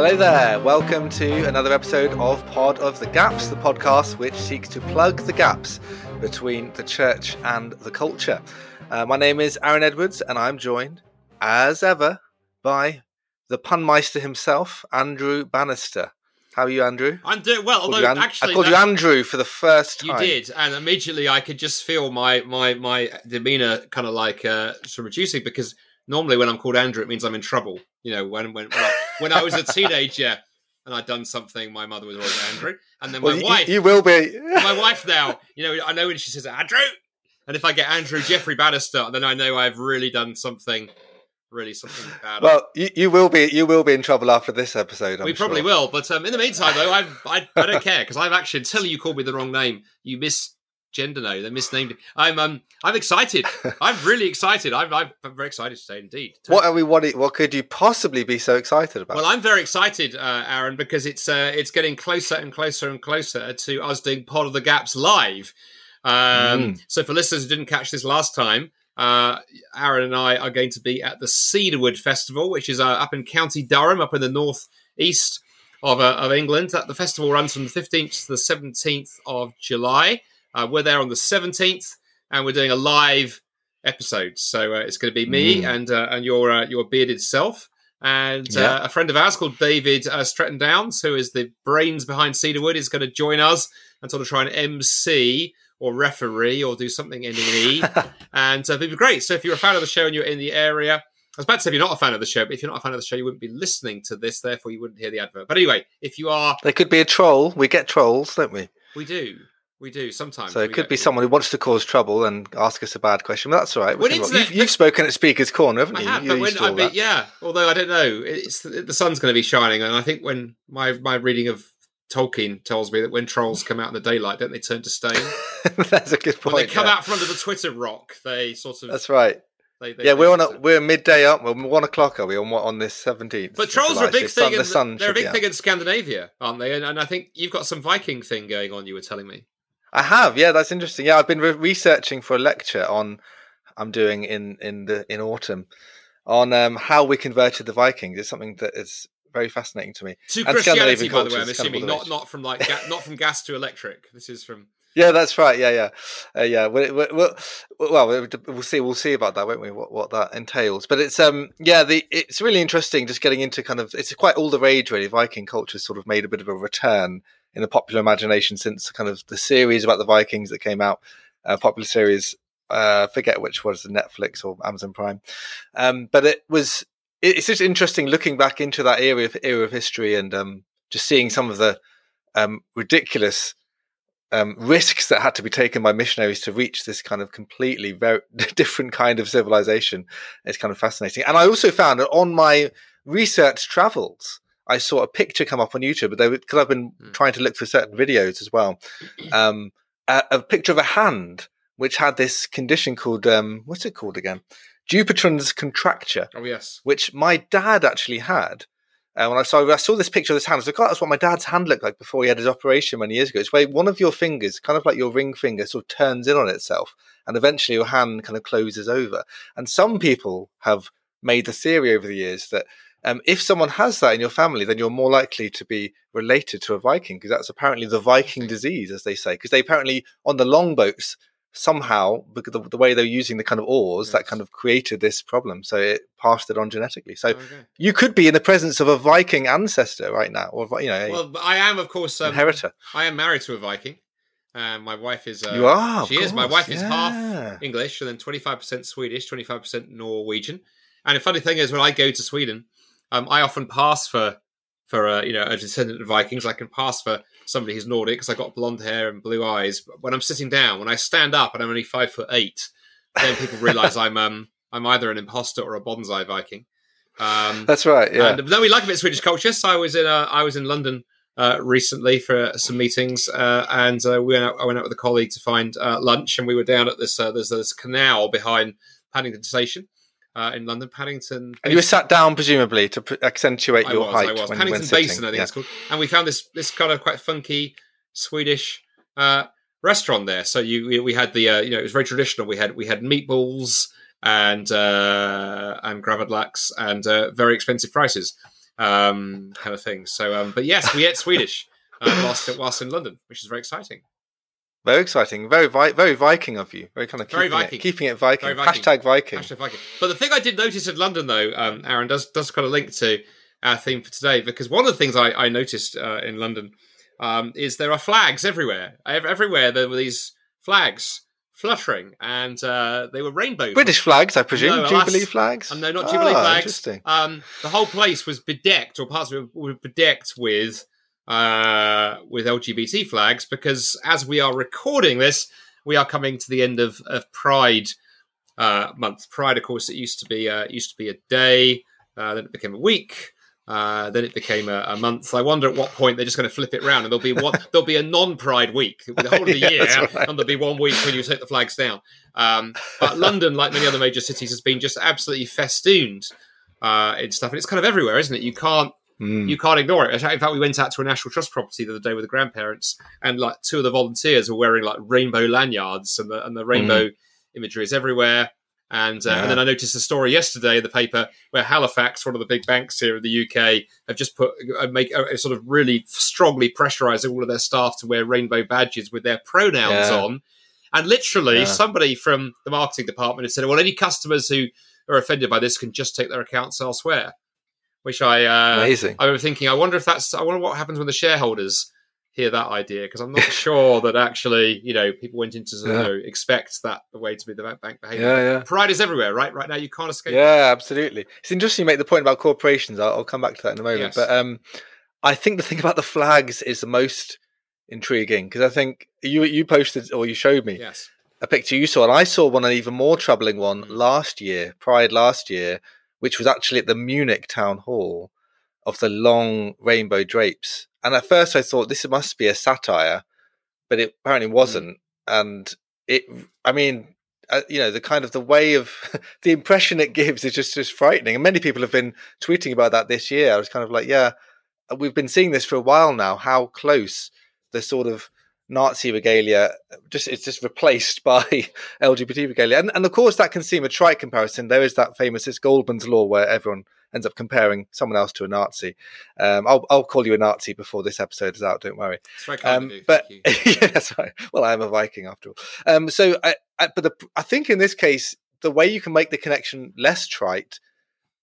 Hello there. Welcome to another episode of Pod of the Gaps, the podcast which seeks to plug the gaps between the church and the culture. Uh, my name is Aaron Edwards, and I'm joined, as ever, by the punmeister himself, Andrew Bannister. How are you, Andrew? I'm doing well. Although An- actually, I called you Andrew for the first time. You did, and immediately I could just feel my my my demeanor kind of like uh, sort of reducing because normally when I'm called Andrew, it means I'm in trouble. You know, when when when I, when I was a teenager and I'd done something, my mother was always Andrew, and then my Well, wife, you will be. my wife now, you know, I know when she says Andrew, and if I get Andrew Jeffrey Bannister, then I know I've really done something, really something bad. well, you, you will be. You will be in trouble after this episode. I'm we probably sure. will, but um, in the meantime, though, I've, I I don't care because I've actually until you called me the wrong name, you misgender no, they misnamed it. I'm um I'm excited. I'm really excited. I'm I'm, I'm very excited today, indeed. What are we? What, what could you possibly be so excited about? Well, I'm very excited, uh, Aaron, because it's uh, it's getting closer and closer and closer to us doing Pod of the Gaps live. Um, Mm. So, for listeners who didn't catch this last time, uh, Aaron and I are going to be at the Cedarwood Festival, which is uh, up in County Durham, up in the northeast of uh, of England. That the festival runs from the 15th to the 17th of July. Uh, we're there on the 17th, and we're doing a live episode. So uh, it's going to be me Mm. and uh, and your uh, your bearded self and Yeah. uh, a friend of ours called David uh, Stretton Downs, who is the brains behind Cedarwood, is going to join us and sort of try and MC or referee or do something ending in E. and uh, it'd be great. So if you're a fan of the show and you're in the area, I was about to say if you're not a fan of the show, but if you're not a fan of the show, you wouldn't be listening to this, therefore you wouldn't hear the advert. But anyway, if you are, there could be a troll. We get trolls, don't we? we do. We do sometimes. So it could be someone who wants to cause trouble and ask us a bad question. But that's all right. We internet- you've, you've spoken at Speaker's Corner, haven't I you? have, You're but when I mean, yeah. Although I don't know, it's the sun's going to be shining, and I think when my my reading of Tolkien tells me that when trolls come out in the daylight, don't they turn to stone? that's a good point. when they come yeah. out from under the Twitter rock, they sort of. That's right. They, they, Yeah, we're on a, we're midday up. We're one o'clock. Are we on on this seventeenth? But trolls are a big thing. The In, sun they're a big thing in Scandinavia, aren't they? And, and I think you've got some Viking thing going on. You were telling me. I have. Yeah, that's interesting. Yeah, I've been re- researching for a lecture on I'm doing in in the in autumn on um, how we converted the Vikings. It's something that is very fascinating to me. To And Christianity, by the way, I'm is kind of assuming not not from like ga- not from gas to electric. This is from. Yeah, that's right. Yeah, yeah, uh, yeah. We'll, we'll, well, we'll we'll see. We'll see about that, won't we? What what that entails. But it's um, yeah, the it's really interesting. Just getting into kind of it's quite all the rage really. Viking culture sort of made a bit of a return in the popular imagination since kind of the series about the Vikings that came out, uh, popular series. Uh, forget which was the Netflix or Amazon Prime, um, but it was. It's just interesting looking back into that era of era of history and um, just seeing some of the um, ridiculous um, risks that had to be taken by missionaries to reach this kind of completely very different kind of civilization is kind of fascinating. And I also found that on my research travels, I saw a picture come up on YouTube, but they because I've been Hmm. trying to look for certain videos as well. Um, a, a picture of a hand which had this condition called um, what's it called again? Dupuytren's contracture Oh yes. which my dad actually had. Uh, when I saw I saw this picture of this hand, I was like, "Oh, that's what my dad's hand looked like before he had his operation many years ago." It's where one of your fingers, kind of like your ring finger, sort of turns in on itself, and eventually your hand kind of closes over. And some people have made the theory over the years that um, if someone has that in your family, then you're more likely to be related to a Viking because that's apparently the Viking disease, as they say. Because they apparently on the longboats somehow because the, the way they're using the kind of oars that kind of created this problem so it passed it on genetically so Okay. you could be in the presence of a Viking ancestor right now, or you know, Well, I am, of course, um, inheritor. I am married to a Viking. Um, my wife is. Uh, you are. She is. My course, wife is half English and then 25% Swedish, 25% Norwegian. And the funny thing is, when I go to Sweden, um, I often pass for for uh, you know a descendant of Vikings. I can pass for somebody who's Nordic because I got blonde hair and blue eyes. But when I'm sitting down, when I stand up and I'm only five foot eight, then people realise I'm um I'm either an imposter or a bonsai Viking. Um, That's right. Yeah. and no, we like a bit of Swedish culture. So I was in uh, I was in London uh, recently for some meetings, uh, and uh, we went out, I went out with a colleague to find uh, lunch, and we were down at this uh, there's this canal behind Paddington Station uh, in London. Paddington. and you were sat down, presumably, to pr- accentuate I your was, height I was. when, Paddington when. Basin, I think yeah. it's called. And we found this this kind of quite funky Swedish uh, restaurant there. So you we- we had the uh, you know it was very traditional. We had we had meatballs and uh, and gravadlax and uh, very expensive prices. um, kind of thing. So, um, but yes, we ate Swedish uh, whilst whilst in London, which is very exciting. Very exciting. Very vi- very Viking of you. Very kind of Very keeping, Viking. It, keeping it Viking. Very Viking. Hashtag Viking. Hashtag Viking. But the thing I did notice in London, though, um, Aaron does does kind of link to our theme for today because one of the things I, I noticed uh, in London um, is there are flags everywhere. Everywhere there were these flags fluttering, and uh, they were rainbow. British flags, I presume. No, alas- Jubilee flags. Um, no, not Jubilee Ah, flags. Interesting. Um, the whole place was bedecked, or parts of it were bedecked with uh, with LGBT flags, because as we are recording this, we are coming to the end of, of Pride uh, month. Pride, of course, it used to be uh, used to be a day, uh, then it became a week. Uh, then it became a, a month. I wonder at what point they're just going to flip it round, and there'll be one. there'll be a non-Pride week the whole of the Yeah, year, right. and there'll be one week when you take the flags down. Um, but London, like many other major cities, has been just absolutely festooned uh, in stuff, and it's kind of everywhere, isn't it? You can't Mm. you can't ignore it. In fact, we went out to a National Trust property the other day with the grandparents, and like two of the volunteers were wearing like rainbow lanyards, and the and the rainbow imagery is everywhere. And, uh, Yeah. and then I noticed a story yesterday in the paper where Halifax, one of the big banks here in the UK, have just put uh, make uh, sort of really strongly pressurising all of their staff to wear rainbow badges with their pronouns Yeah. on. And literally, Yeah. somebody from the marketing department had said, "Well, any customers who are offended by this can just take their accounts elsewhere." Which I uh, Amazing. I remember thinking, I wonder if that's, I wonder what happens when the shareholders hear that idea because I'm not sure that actually, you know, people went into you Yeah. know, expect that the way to be the bank- bank behavior. Yeah, yeah. Pride is everywhere, right? Right now, you can't escape. Yeah, absolutely. It's interesting you make the point about corporations. I'll, I'll come back to that in a moment. Yes. But um, I think the thing about the flags is the most intriguing because I think you you posted or you showed me Yes. a picture you saw, and I saw one, an even more troubling one Mm. last year, Pride last year, which was actually at the Munich town hall of the long rainbow drapes. And at first I thought this must be a satire, but it apparently wasn't. And it, I mean, uh, you know, the kind of the way of the impression it gives is just just frightening. And many people have been tweeting about that this year. I was kind of like, yeah, we've been seeing this for a while now. How close the sort of Nazi regalia just it's just replaced by LGBT regalia, and and of course that can seem a trite comparison. There is that famous it's Godwin's law where everyone ends up comparing someone else to a Nazi. Um, I'll I'll call you a Nazi before this episode is out. Don't worry. It's very kind Um, but yeah, that's right. Well, I am a Viking after all. Um, so, I, I, but the, I think in this case, the way you can make the connection less trite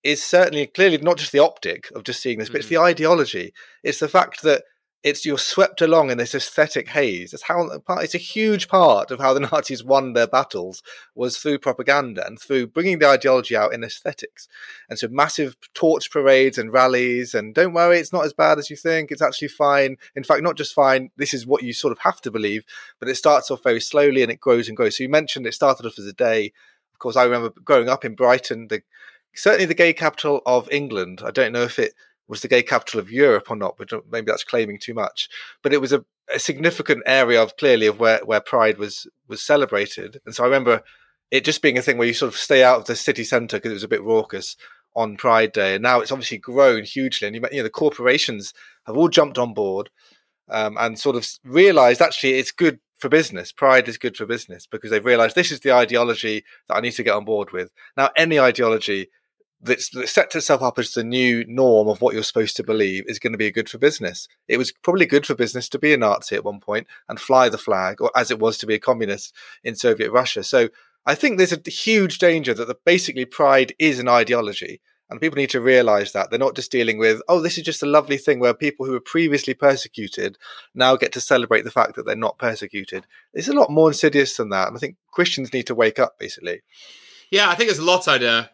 is certainly clearly not just the optic of just seeing this, but it's the ideology. It's the fact that it's you're swept along in this aesthetic haze. It's how it's a huge part of how the Nazis won their battles was through propaganda and through bringing the ideology out in aesthetics. And so massive torch parades and rallies. And don't worry, it's not as bad as you think. It's actually fine. In fact, not just fine. This is what you sort of have to believe. But it starts off very slowly and it grows and grows. So you mentioned it started off as a day. Of course, I remember growing up in Brighton, the certainly the gay capital of England. I don't know if it was the gay capital of Europe or not, but maybe that's claiming too much. But it was a, a significant area of clearly of where, where Pride was was celebrated. And so I remember it just being a thing where you sort of stay out of the city centre because it was a bit raucous on Pride Day. And now it's obviously grown hugely. And you, you know the corporations have all jumped on board um, and sort of realised actually it's good for business. Pride is good for business because they've realised this is the ideology that I need to get on board with. Now any ideology that sets itself up as the new norm of what you're supposed to believe is going to be good for business. It was probably good for business to be a Nazi at one point and fly the flag, or as it was to be a communist in Soviet Russia. So I think there's a huge danger that the, basically pride is an ideology. And people need to realize that they're not just dealing with, oh, this is just a lovely thing where people who were previously persecuted now get to celebrate the fact that they're not persecuted. It's a lot more insidious than that. And I think Christians need to wake up, basically. Yeah, I think there's a lot I'd uh,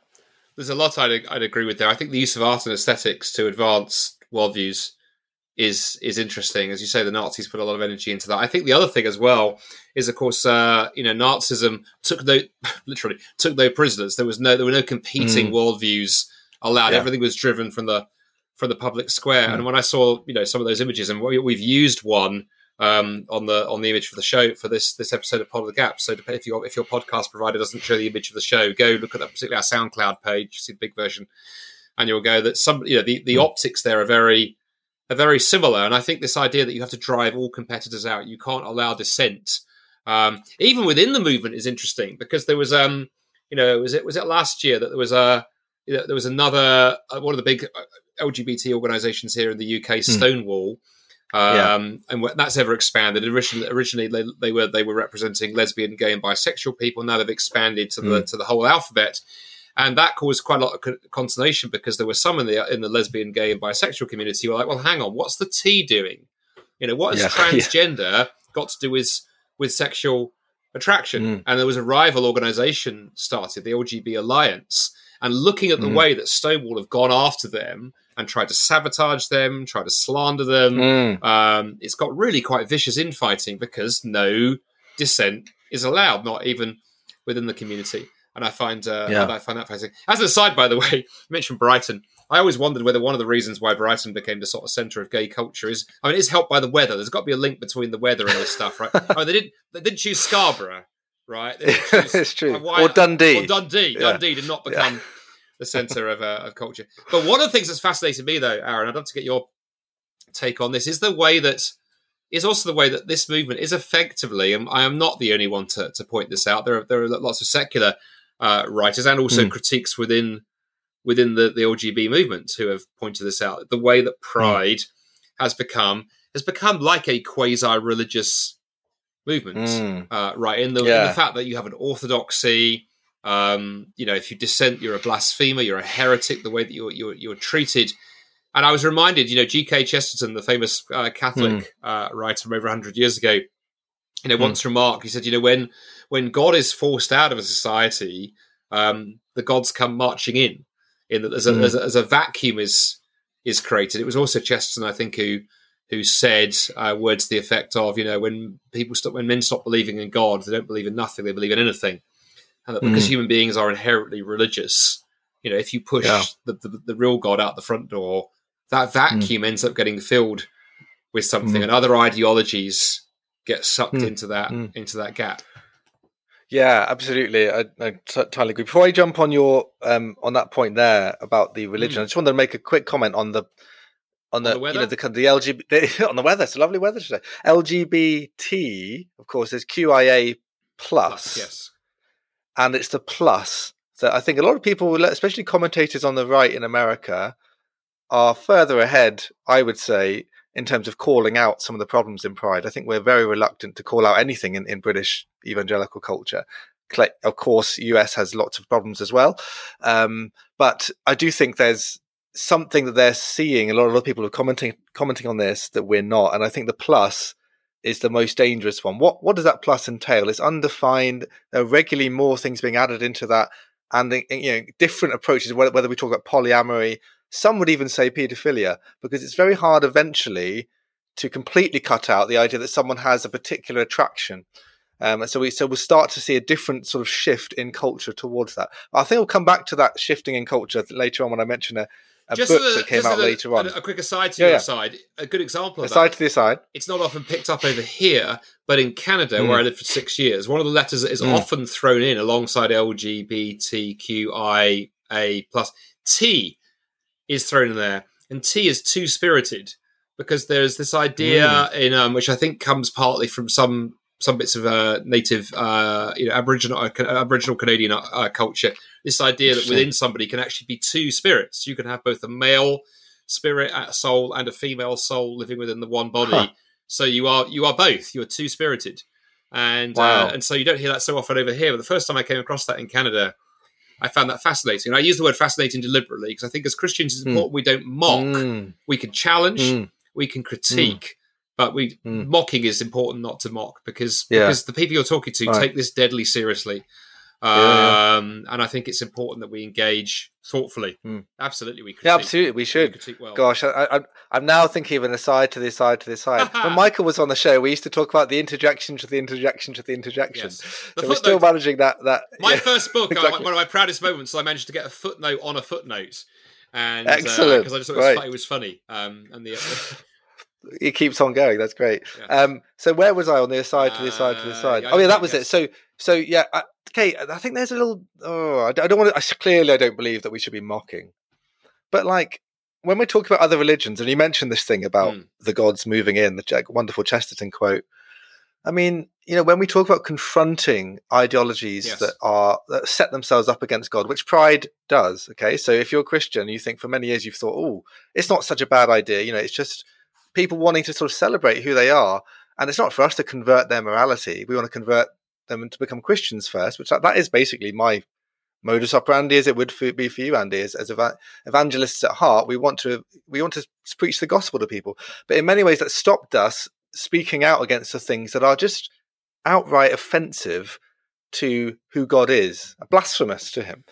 there's a lot I'd, I'd agree with there. I think the use of art and aesthetics to advance worldviews is is interesting. As you say, the Nazis put a lot of energy into that. I think the other thing as well is, of course, uh, you know, Nazism took no literally took no prisoners. There was no there were no competing Mm. worldviews allowed. Yeah. Everything was driven from the from the public square. Mm. And when I saw you know some of those images, and we, we've used one um, on the on the image for the show for this this episode of Pod of the Gap. So if your if your podcast provider doesn't show the image of the show, go look at that particularly our SoundCloud page, see the big version, and you'll go that some you know the, the Mm. optics there are very are very similar. And I think this idea that you have to drive all competitors out, you can't allow dissent, um, even within the movement, is interesting because there was um you know was it was it last year that there was a you know, there was another uh, one of the big uh, LGBT organisations here in the UK, Stonewall. Um, Yeah. and that's ever expanded. Originally, originally they, they were they were representing lesbian, gay, and bisexual people. Now they've expanded to the to the whole alphabet, and that caused quite a lot of consternation because there were some in the in the lesbian, gay, and bisexual community who were like, "Well, hang on, what's the T doing? You know, what has Yeah, transgender got to do with with sexual attraction?" Mm. And there was a rival organisation started, the LGB Alliance, and looking at the Mm. way that Stonewall have gone after them and tried to sabotage them, tried to slander them. Mm. Um, it's got really quite vicious infighting because no dissent is allowed, not even within the community. And I find uh, Yeah. I find that fascinating. As an aside, by the way, you mentioned Brighton. I always wondered whether one of the reasons why Brighton became the sort of centre of gay culture is, I mean, it's helped by the weather. There's got to be a link between the weather and this stuff, right? oh, they didn't, they didn't choose Scarborough, right? Choose- it's true. why- or Dundee. Or Dundee. Yeah. Dundee did not become the centre of, uh, of culture. But one of the things that's fascinated me, though, Aaron, I'd love to get your take on this, is the way that is also the way that this movement is effectively, and I am not the only one to, to point this out. There are there are lots of secular uh, writers and also Mm. critiques within within the, the LGB movement who have pointed this out. The way that pride has become has become like a quasi religious movement Mm. uh, right? In the, in the fact that you have an orthodoxy, um, you know, if you dissent, you're a blasphemer, you're a heretic. The way that you're you're, you're treated, and I was reminded, you know, G.K. Chesterton, the famous uh, Catholic uh, writer from over hundred years ago, you know, Hmm. once remarked, he said, you know, when when God is forced out of a society, um, the gods come marching in. In that there's a, there's a, there's a vacuum is is created. It was also Chesterton, I think, who who said uh, words to the effect of, you know, when people stop, when men stop believing in God, they don't believe in nothing; they believe in anything. And that because Mm. human beings are inherently religious, you know, if you push Yeah. the, the the real God out the front door, that vacuum ends up getting filled with something, Mm. and other ideologies get sucked Mm. into that Mm. into that gap. Yeah, absolutely. I, totally agree. Before I jump on your um on that point there about the religion, I just wanted to make a quick comment on the on the, Hmm. the you know the the LGBT on the weather. It's a lovely weather today. LGBT, of course, is QIA plus, yes, and it's the plus that I think a lot of people, especially commentators on the right in America, are further ahead. I would say in terms of calling out some of the problems in Pride. I think we're very reluctant to call out anything in, in British evangelical culture. Of course, US has lots of problems as well, um, but I do think there's something that they're seeing. A lot of people are commenting commenting on this that we're not, and I think the plus is the most dangerous one. What what does that plus entail? It's undefined. There are regularly more things being added into that, and the- you know different approaches. Whether, whether we talk about polyamory, some would even say paedophilia, because it's very hard eventually to completely cut out the idea that someone has a particular attraction. Um, so we so we'll start to see a different sort of shift in culture towards that. I think we'll come back to that shifting in culture later on when I mention a, a book a- that came just out a, later on. A, a quick aside to Yeah, your yeah. aside, a good example of Aside that. to the aside, It's not often picked up over here, but in Canada, Mm. where I lived for six years, one of the letters that is Mm. often thrown in alongside LGBTQIA plus T is thrown in there, and T is two spirited because there's this idea Mm. in um, which I think comes partly from some some bits of uh, native, uh, you know, Aboriginal uh, Aboriginal Canadian uh, culture. This idea that within somebody can actually be two spirits. You can have both a male spirit, a soul, and a female soul living within the one body. Huh. So you are you are both. You are two spirited, and Wow. uh, and so you don't hear that so often over here. But the first time I came across that in Canada, I found that fascinating. And I use the word fascinating deliberately because I think as Christians it's Mm. we don't mock. Mm, We can challenge, mm, we can critique, but we Mm. mocking is important not to mock because Yeah. because the people you're talking to take this deadly seriously. Yeah, Um, and I think it's important that we engage thoughtfully. Mm. Absolutely, we critique. yeah, absolutely, we We should. critique well. Gosh, I, I, I'm now thinking of an aside to the aside to the aside. when Michael was on the show, we used to talk about the interjection to the interjection to the interjection. Yes. So we're still managing that. That My yeah. first book, uh, exactly. one of my proudest moments, I managed to get a footnote on a footnote, and Excellent. because I just thought it was, Right. fu- it was funny. Um, and the it keeps on going. That's great. Yeah. Um, so where was I on the aside to the aside to the Uh, side? yeah, oh yeah, that was yes. it. So so yeah, I, okay. I think there's a little. Oh, I don't want to. Clearly, I don't believe that we should be mocking, but like when we talk about other religions, and you mentioned this thing about Mm. the gods moving in, the wonderful Chesterton quote. I mean, you know, when we talk about confronting ideologies Yes. that are that set themselves up against God, which pride does. Okay, so if you're a Christian, you think for many years you've thought, oh, it's not such a bad idea. You know, it's just people wanting to sort of celebrate who they are, and it's not for us to convert their morality. We want to convert them to become Christians first, which that, that is basically my modus operandi, as it would for, be for you, Andy. As, as eva- evangelists at heart, we want to we want to preach the gospel to people, but in many ways that stopped us speaking out against the things that are just outright offensive to who God is, blasphemous to Him,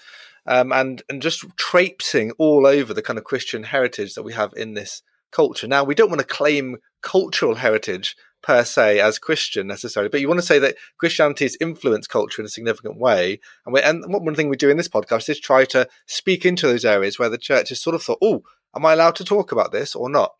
um, and and just traipsing all over the kind of Christian heritage that we have in this culture. Now, we don't want to claim cultural heritage per se as Christian necessarily, but you want to say that Christianity has influenced culture in a significant way. And we, and one thing we do in this podcast is try to speak into those areas where the church has sort of thought, oh, am I allowed to talk about this or not?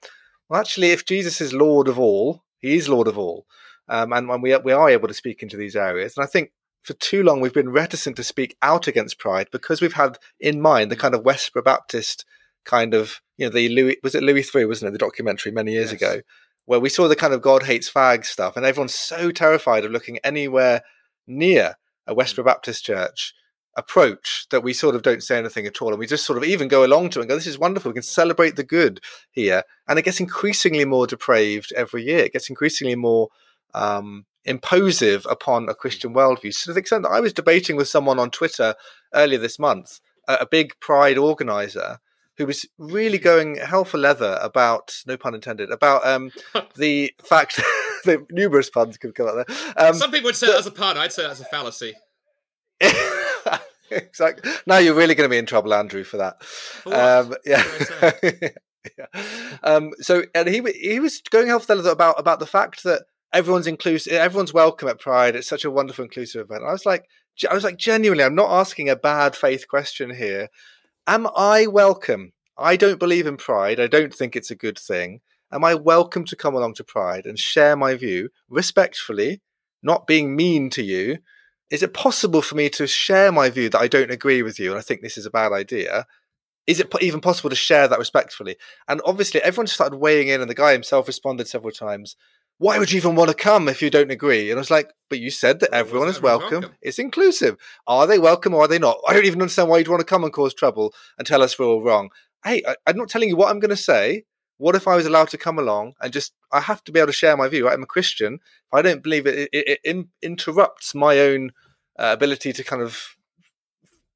Well, actually, if Jesus is Lord of all, He is Lord of all, um, and when we we are able to speak into these areas, and I think for too long we've been reticent to speak out against pride because we've had in mind the kind of Westboro Baptist kind of you know the Louis was it Louis Theroux wasn't it the documentary many years Yes. ago where we saw the kind of God hates fags stuff and everyone's so terrified of looking anywhere near a Westboro Baptist church approach that we sort of don't say anything at all and we just sort of even go along to it and go this is wonderful we can celebrate the good here and it gets increasingly more depraved every year it gets increasingly more um, imposive upon a Christian worldview. So to the extent that I was debating with someone on Twitter earlier this month, a, a big Pride organizer, who was really going hell for leather about, no pun intended, about um, the fact that numerous puns could come out there. Um, Some people would say that as a pun. I'd say that's a fallacy. exactly. Now you're really going to be in trouble, Andrew, for that. For? Um, yeah. Yeah. Um, so, and he he was going hell for leather about about the fact that everyone's inclusive, everyone's welcome at Pride. It's such a wonderful, inclusive event. I was like, I was like, genuinely, I'm not asking a bad faith question here. Am I welcome? I don't believe in Pride. I don't think it's a good thing. Am I welcome to come along to Pride and share my view respectfully, not being mean to you? Is it possible for me to share my view that I don't agree with you and I think this is a bad idea? Is it even possible to share that respectfully? And obviously, everyone started weighing in, and the guy himself responded several times. Why would you even want to come if you don't agree? And I was like, but you said that everyone is welcome. welcome. It's inclusive. Are they welcome or are they not? I don't even understand why you'd want to come and cause trouble and tell us we're all wrong. Hey, I, I'm not telling you what I'm going to say. What if I was allowed to come along and just, I have to be able to share my view. Right? I'm a Christian. If I don't believe it, it, it, it in- interrupts my own uh, ability to kind of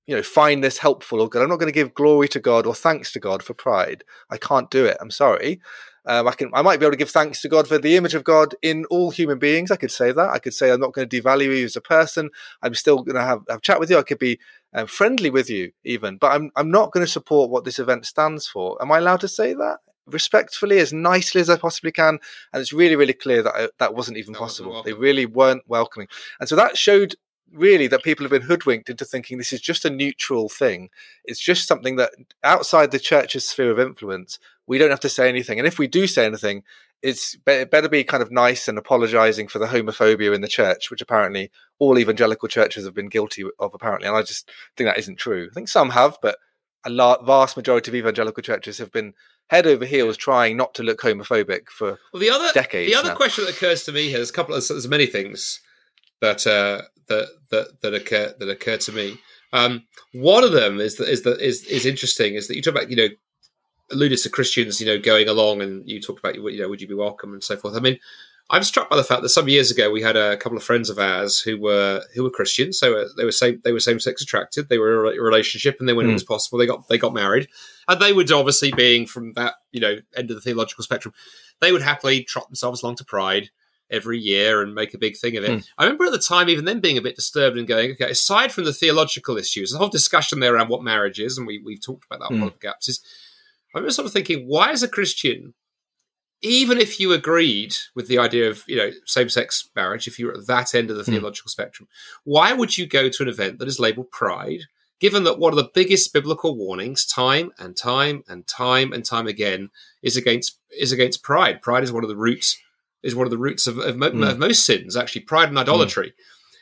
you know find this helpful or good i'm not going to give glory to god or thanks to god for pride i can't do it i'm sorry um, i can i might be able to give thanks to god for the image of god in all human beings. I could say that. I could say i'm not going to devalue you as a person. I'm still going to have, have a chat with you. I could be um, friendly with you even but i'm i'm not going to support what this event stands for. Am i allowed to say that? Respectfully as nicely as i possibly can. And it's really really clear that I, that wasn't even That wasn't possible. They really weren't welcoming. And so that showed really that people have been hoodwinked into thinking this is just a neutral thing. It's just something that outside the church's sphere of influence, we don't have to say anything. And if we do say anything, it's be- it better be kind of nice and apologizing for the homophobia in the church, which apparently all evangelical churches have been guilty of, apparently. And I just think that isn't true. I think some have, but a la- vast majority of evangelical churches have been head over heels trying not to look homophobic for Well, the other decades the other now. question that occurs to me here, there's a couple of there's many things that uh, that that that occur that occur to me. Um, one of them is that is that is is interesting is that you talk about you know alluded to Christians you know going along and you talked about you know would you be welcome and so forth. I mean, I'm struck by the fact that some years ago we had a couple of friends of ours who were who were Christians, so they were same they were same sex attracted. They were in a relationship, and then when Mm. it was possible, they got they got married, and they would obviously being from that you know end of the theological spectrum, they would happily trot themselves along to Pride every year and make a big thing of it. Mm. I remember at the time even then being a bit disturbed and going, okay, aside from the theological issues, the whole discussion there around what marriage is, and we we've talked about that Mm. one of the gaps is. I remember sort of thinking, why, as a Christian, even if you agreed with the idea of you know same-sex marriage if you're at that end of the Hmm. theological spectrum why would you go to an event that is labeled pride given that one of the biggest biblical warnings time and time and time and time again is against is against pride pride is one of the roots is one of the roots of, of, Hmm. of most sins actually pride and idolatry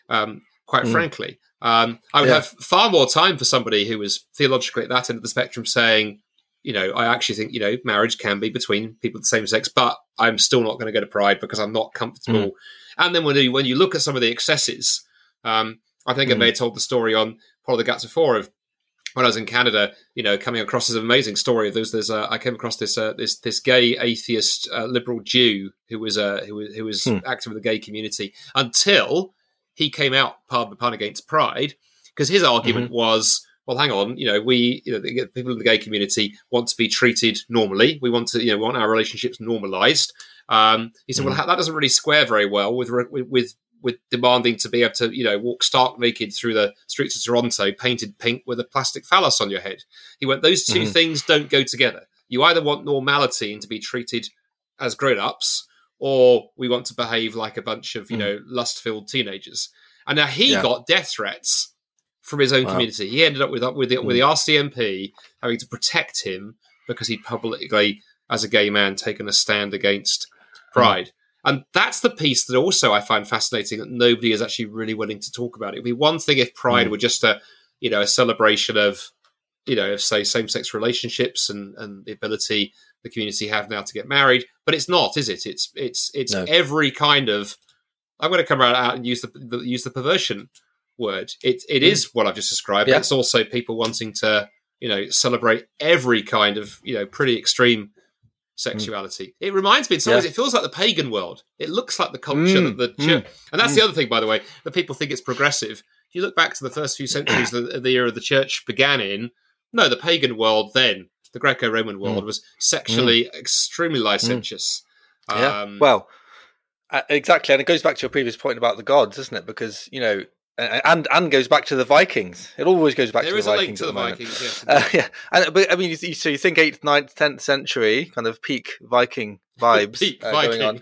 um, quite Hmm. frankly um, i would Yeah. have far more time for somebody who was theologically at that end of the spectrum saying you know, I actually think you know marriage can be between people of the same sex, but I'm still not going to go to Pride because I'm not comfortable. Mm. And then when you when you look at some of the excesses, um, I think mm. I may have told the story on Pod of the Gaps before of when I was in Canada, you know, coming across this amazing story. There's, there's, uh, I came across this, uh, this, this gay atheist uh, liberal Jew who was, uh, who was, who was hmm. active in the gay community until he came out part of against Pride because his argument mm-hmm. was, well, hang on, you know, we, you know, the people in the gay community want to be treated normally. We want to, you know, want our relationships normalized. Um, he said, mm-hmm. well, that doesn't really square very well with, with, with demanding to be able to, you know, walk stark naked through the streets of Toronto, painted pink with a plastic phallus on your head. He went, those 2 mm-hmm. things don't go together. You either want normality and to be treated as grown ups, or we want to behave like a bunch of, you mm. know, lust filled teenagers. And now he yeah. got death threats from his own wow. community. He ended up with with the, with the RCMP having to protect him because he'd publicly, as a gay man, taken a stand against Pride. Mm. And that's the piece that also I find fascinating that nobody is actually really willing to talk about. It'd be one thing if Pride mm. were just a, you know, a celebration of, you know, of say same-sex relationships and and the ability the community have now to get married, but it's not, is it? It's it's it's no. every kind of. I'm going to come right out and use the, the use the perversion word. It it mm. is what I've just described. Yeah. it's also people wanting to you know celebrate every kind of you know pretty extreme sexuality. Mm. It reminds me in some yeah. ways, it feels like the pagan world. It looks like the culture mm. that the church, and that's the mm. other thing, by the way, that people think it's progressive. If you look back to the first few centuries of the era the church began in, no, the pagan world then, the Greco-Roman world, was sexually extremely licentious. Yeah. Um, well, uh, exactly, and it goes back to your previous point about the gods, isn't it? Because you know and and goes back to the Vikings. It always goes back there to the Vikings. There is a link to the Vikings, yes. Uh, yeah, and but I mean, so you think eighth, 9th, tenth century, kind of peak Viking vibes peak uh, Viking. going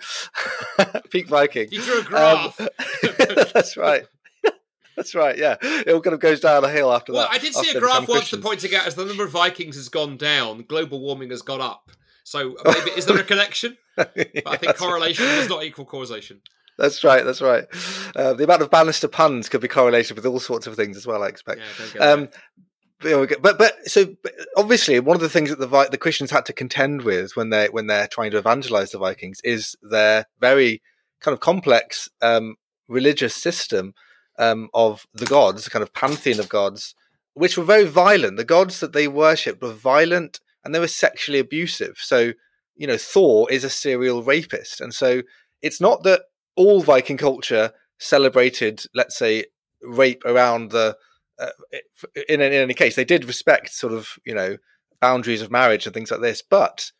on. peak Viking. You drew a graph. Um, that's right. That's right. Yeah, it all kind of goes down a hill after well, that. I did see a graph once that pointed out as the number of Vikings has gone down, global warming has gone up. So maybe is there a connection? But I think correlation does not equal causation. That's right. That's right. Uh, the amount of Bannister puns could be correlated with all sorts of things as well. I expect. Yeah, um, but but so obviously one of the things that the the Christians had to contend with when they when they're trying to evangelize the Vikings is their very kind of complex um, religious system um, of the gods, a kind of pantheon of gods, which were very violent. The gods that they worshipped were violent and they were sexually abusive. So you know Thor is a serial rapist, and so it's not that all Viking culture celebrated, let's say, rape around the. Uh, in, in any case, they did respect sort of you know boundaries of marriage and things like this, but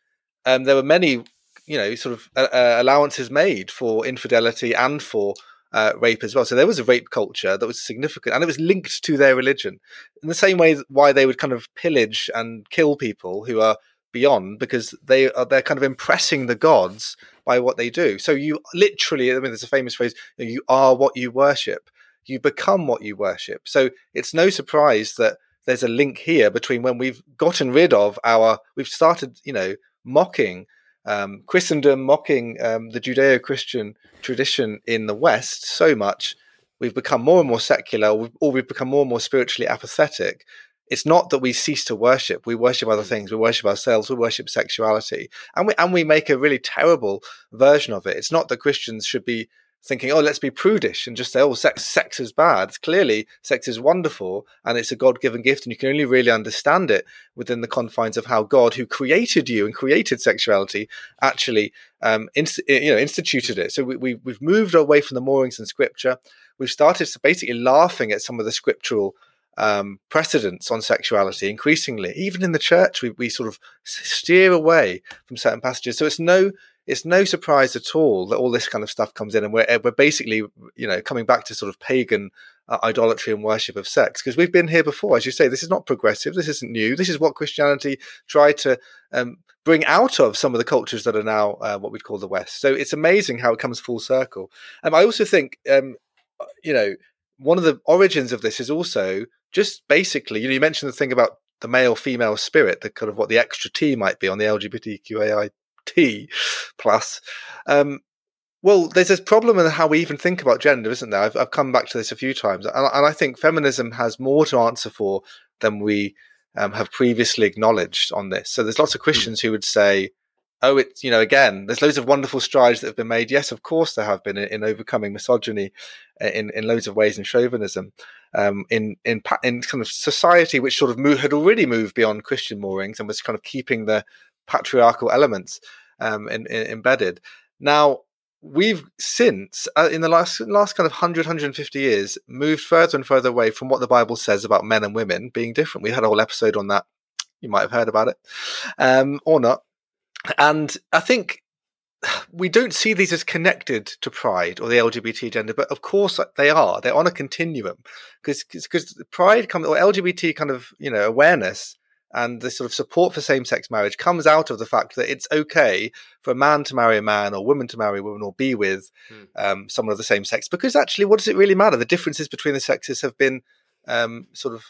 um, there were many you know sort of uh, uh, allowances made for infidelity and for uh, rape as well. So there was a rape culture that was significant, and it was linked to their religion in the same way why they would kind of pillage and kill people who are beyond because they are they're kind of impressing the gods by what they do. So you literally, I mean, there's a famous phrase: "You are what you worship." You become what you worship. So it's no surprise that there's a link here between when we've gotten rid of our, we've started, you know, mocking um, Christendom, mocking um, the Judeo-Christian tradition in the West so much, we've become more and more secular, or we've become more and more spiritually apathetic it's not that we cease to worship. We worship other mm. things. We worship ourselves. We worship sexuality, and we and we make a really terrible version of it. It's not that Christians should be thinking, "Oh, let's be prudish and just say, oh, sex, sex is bad." Clearly, sex is wonderful, and it's a God-given gift, and you can only really understand it within the confines of how God, who created you and created sexuality, actually, um, inst- you know, instituted it. So we, we we've moved away from the moorings in Scripture. We've started basically laughing at some of the scriptural um, precedents on sexuality increasingly. Even in the church, we, we sort of steer away from certain passages. So it's no it's no surprise at all that all this kind of stuff comes in, and we're we're basically you know coming back to sort of pagan uh, idolatry and worship of sex because we've been here before. As you say, this is not progressive. This isn't new. This is what Christianity tried to um, bring out of some of the cultures that are now uh, what we'd call the West. So it's amazing how it comes full circle. Um, I also think um, you know one of the origins of this is also just basically, you know, you mentioned the thing about the male female spirit, the kind of what the extra T might be on the LGBTQAIT plus. Um, well, there's this problem in how we even think about gender, isn't there? I've, I've come back to this a few times, and, and, I think feminism has more to answer for than we um, have previously acknowledged on this. So there's lots of Christians who would say, oh, it's, you know, again, there's loads of wonderful strides that have been made. Yes, of course, there have been in, in overcoming misogyny uh, in, in loads of ways and chauvinism. Um, in in in kind of society which sort of move, had already moved beyond Christian moorings and was kind of keeping the patriarchal elements um, in, in, embedded. Now we've since uh, in the last last kind of 100 150 years moved further and further away from what the bible says about men and women being different we had a whole episode on that you might have heard about it um, or not and I think we don't see these as connected to pride or the LGBT agenda, but of course they are. They're on a continuum because because pride comes or LGBT kind of you know awareness and the sort of support for same-sex marriage comes out of the fact that it's okay for a man to marry a man or a woman to marry a woman or be with hmm. um, someone of the same sex because actually what does it really matter the differences between the sexes have been um, sort of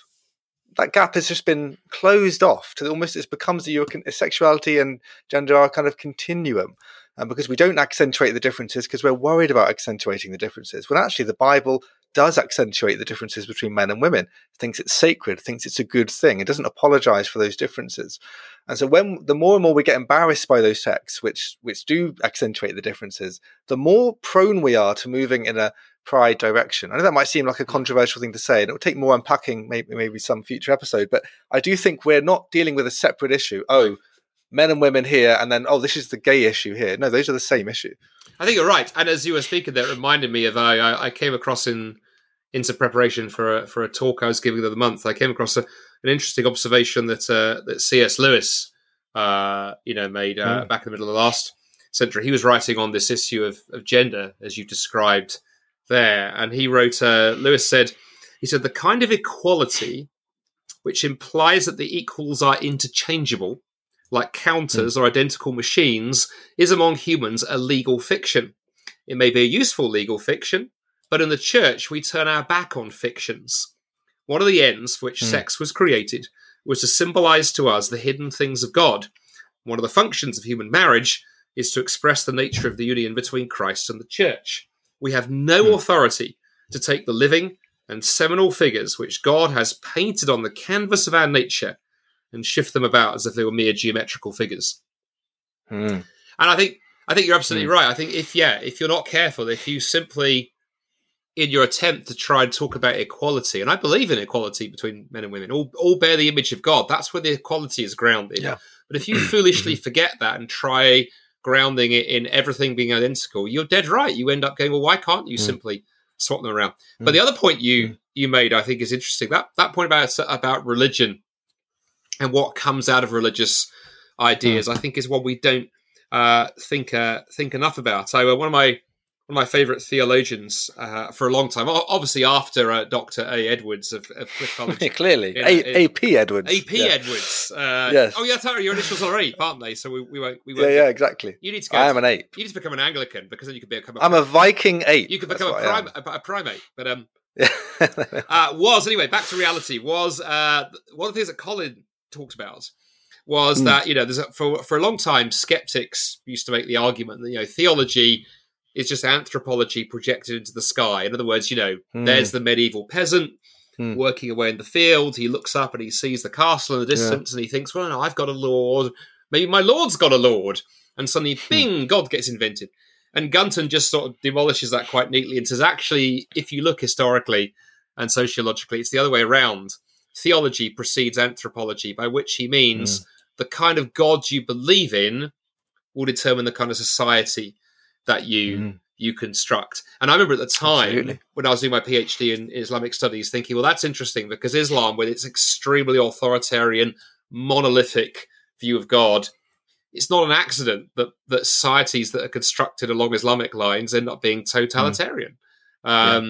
that gap has just been closed off to almost it becomes the European sexuality and gender are kind of continuum. And because we don't accentuate the differences because we're worried about accentuating the differences, when actually the Bible does accentuate the differences between men and women, thinks it's sacred, thinks it's a good thing. It doesn't apologize for those differences. And so when the more and more we get embarrassed by those texts, which which do accentuate the differences, the more prone we are to moving in a pride direction. I know that might seem like a controversial thing to say, and it will take more unpacking, maybe maybe some future episode. But I do think we're not dealing with a separate issue. Oh, men and women here, and then oh, this is the gay issue here. No, those are the same issue. I think you're right. And as you were speaking, that reminded me of I, I came across in into preparation for a, for a talk I was giving the other month. I came across a, an interesting observation that uh, that C.S. Lewis, uh, you know, made uh, mm. back in the middle of the last century. He was writing on this issue of, of gender, as you described there, and he wrote. Uh, Lewis said, he said the kind of equality which implies that the equals are interchangeable, like counters mm. or identical machines, is among humans a legal fiction. It may be a useful legal fiction, but in the church we turn our back on fictions. One of the ends for which mm. sex was created was to symbolize to us the hidden things of God. One of the functions of human marriage is to express the nature of the union between Christ and the church. We have no mm. authority to take the living and seminal figures which God has painted on the canvas of our nature and shift them about as if they were mere geometrical figures. Mm. And I think I think you're absolutely mm. right. I think if yeah, if you're not careful, if you simply in your attempt to try and talk about equality, and I believe in equality between men and women, all, all bear the image of God. That's where the equality is grounded. Yeah. But if you foolishly forget that and try grounding it in everything being identical, you're dead right. You end up going, well, why can't you mm. simply swap them around? Mm. But the other point you mm. you made, I think, is interesting. That that point about about religion and what comes out of religious ideas, mm. I think, is what we don't uh, think uh, think enough about. So uh, one of my one of my favourite theologians uh, for a long time. Obviously, after uh, Doctor A. Edwards of, of Cliff College, clearly in, a, AP Edwards. AP yeah. Edwards. Uh, yes. Oh yeah, sorry, your initials are ape, aren't they? So we, we won't. We won't yeah, yeah, exactly. You need to. Go I am an ape. You need to become an Anglican because then you could become. A I'm a Viking ape. You can become a, prim- a, primate, but um. uh, was anyway back to reality was uh, one of the things that Colin talked about was mm. that you know there's a, for for a long time skeptics used to make the argument that you know theology is just anthropology projected into the sky. In other words, you know, mm. there's the medieval peasant mm. working away in the field. He looks up and he sees the castle in the distance yeah. and he thinks, well, no, I've got a lord. Maybe my lord's got a lord. And suddenly, hmm. bing, God gets invented. And Gunton just sort of demolishes that quite neatly and says, actually, if you look historically and sociologically, it's the other way around. Theology precedes anthropology, by which he means mm. the kind of God you believe in will determine the kind of society that you mm. you construct. And I remember at the time Absolutely. when I was doing my PhD in Islamic studies, thinking, well, that's interesting because Islam, with its extremely authoritarian, monolithic view of God, it's not an accident that that societies that are constructed along Islamic lines end up being totalitarian. Mm. Um,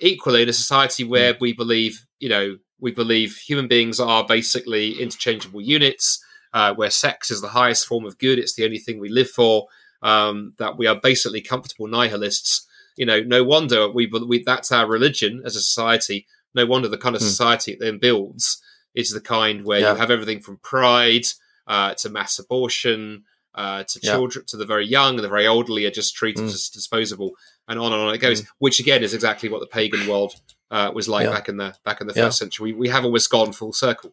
yeah. Equally, in a society where mm. we believe, you know, we believe human beings are basically interchangeable units, uh, where sex is the highest form of good, it's the only thing we live for um, that we are basically comfortable nihilists. You know, no wonder we, we that's our religion as a society. No wonder the kind of hmm. society it then builds is the kind where yeah. you have everything from pride uh, to mass abortion uh, to yeah. children to the very young and the very elderly are just treated mm. as disposable, and on and on it goes. Mm. Which again is exactly what the pagan world uh, was like yeah. back in the back in the first century. We, we have almost gone full circle.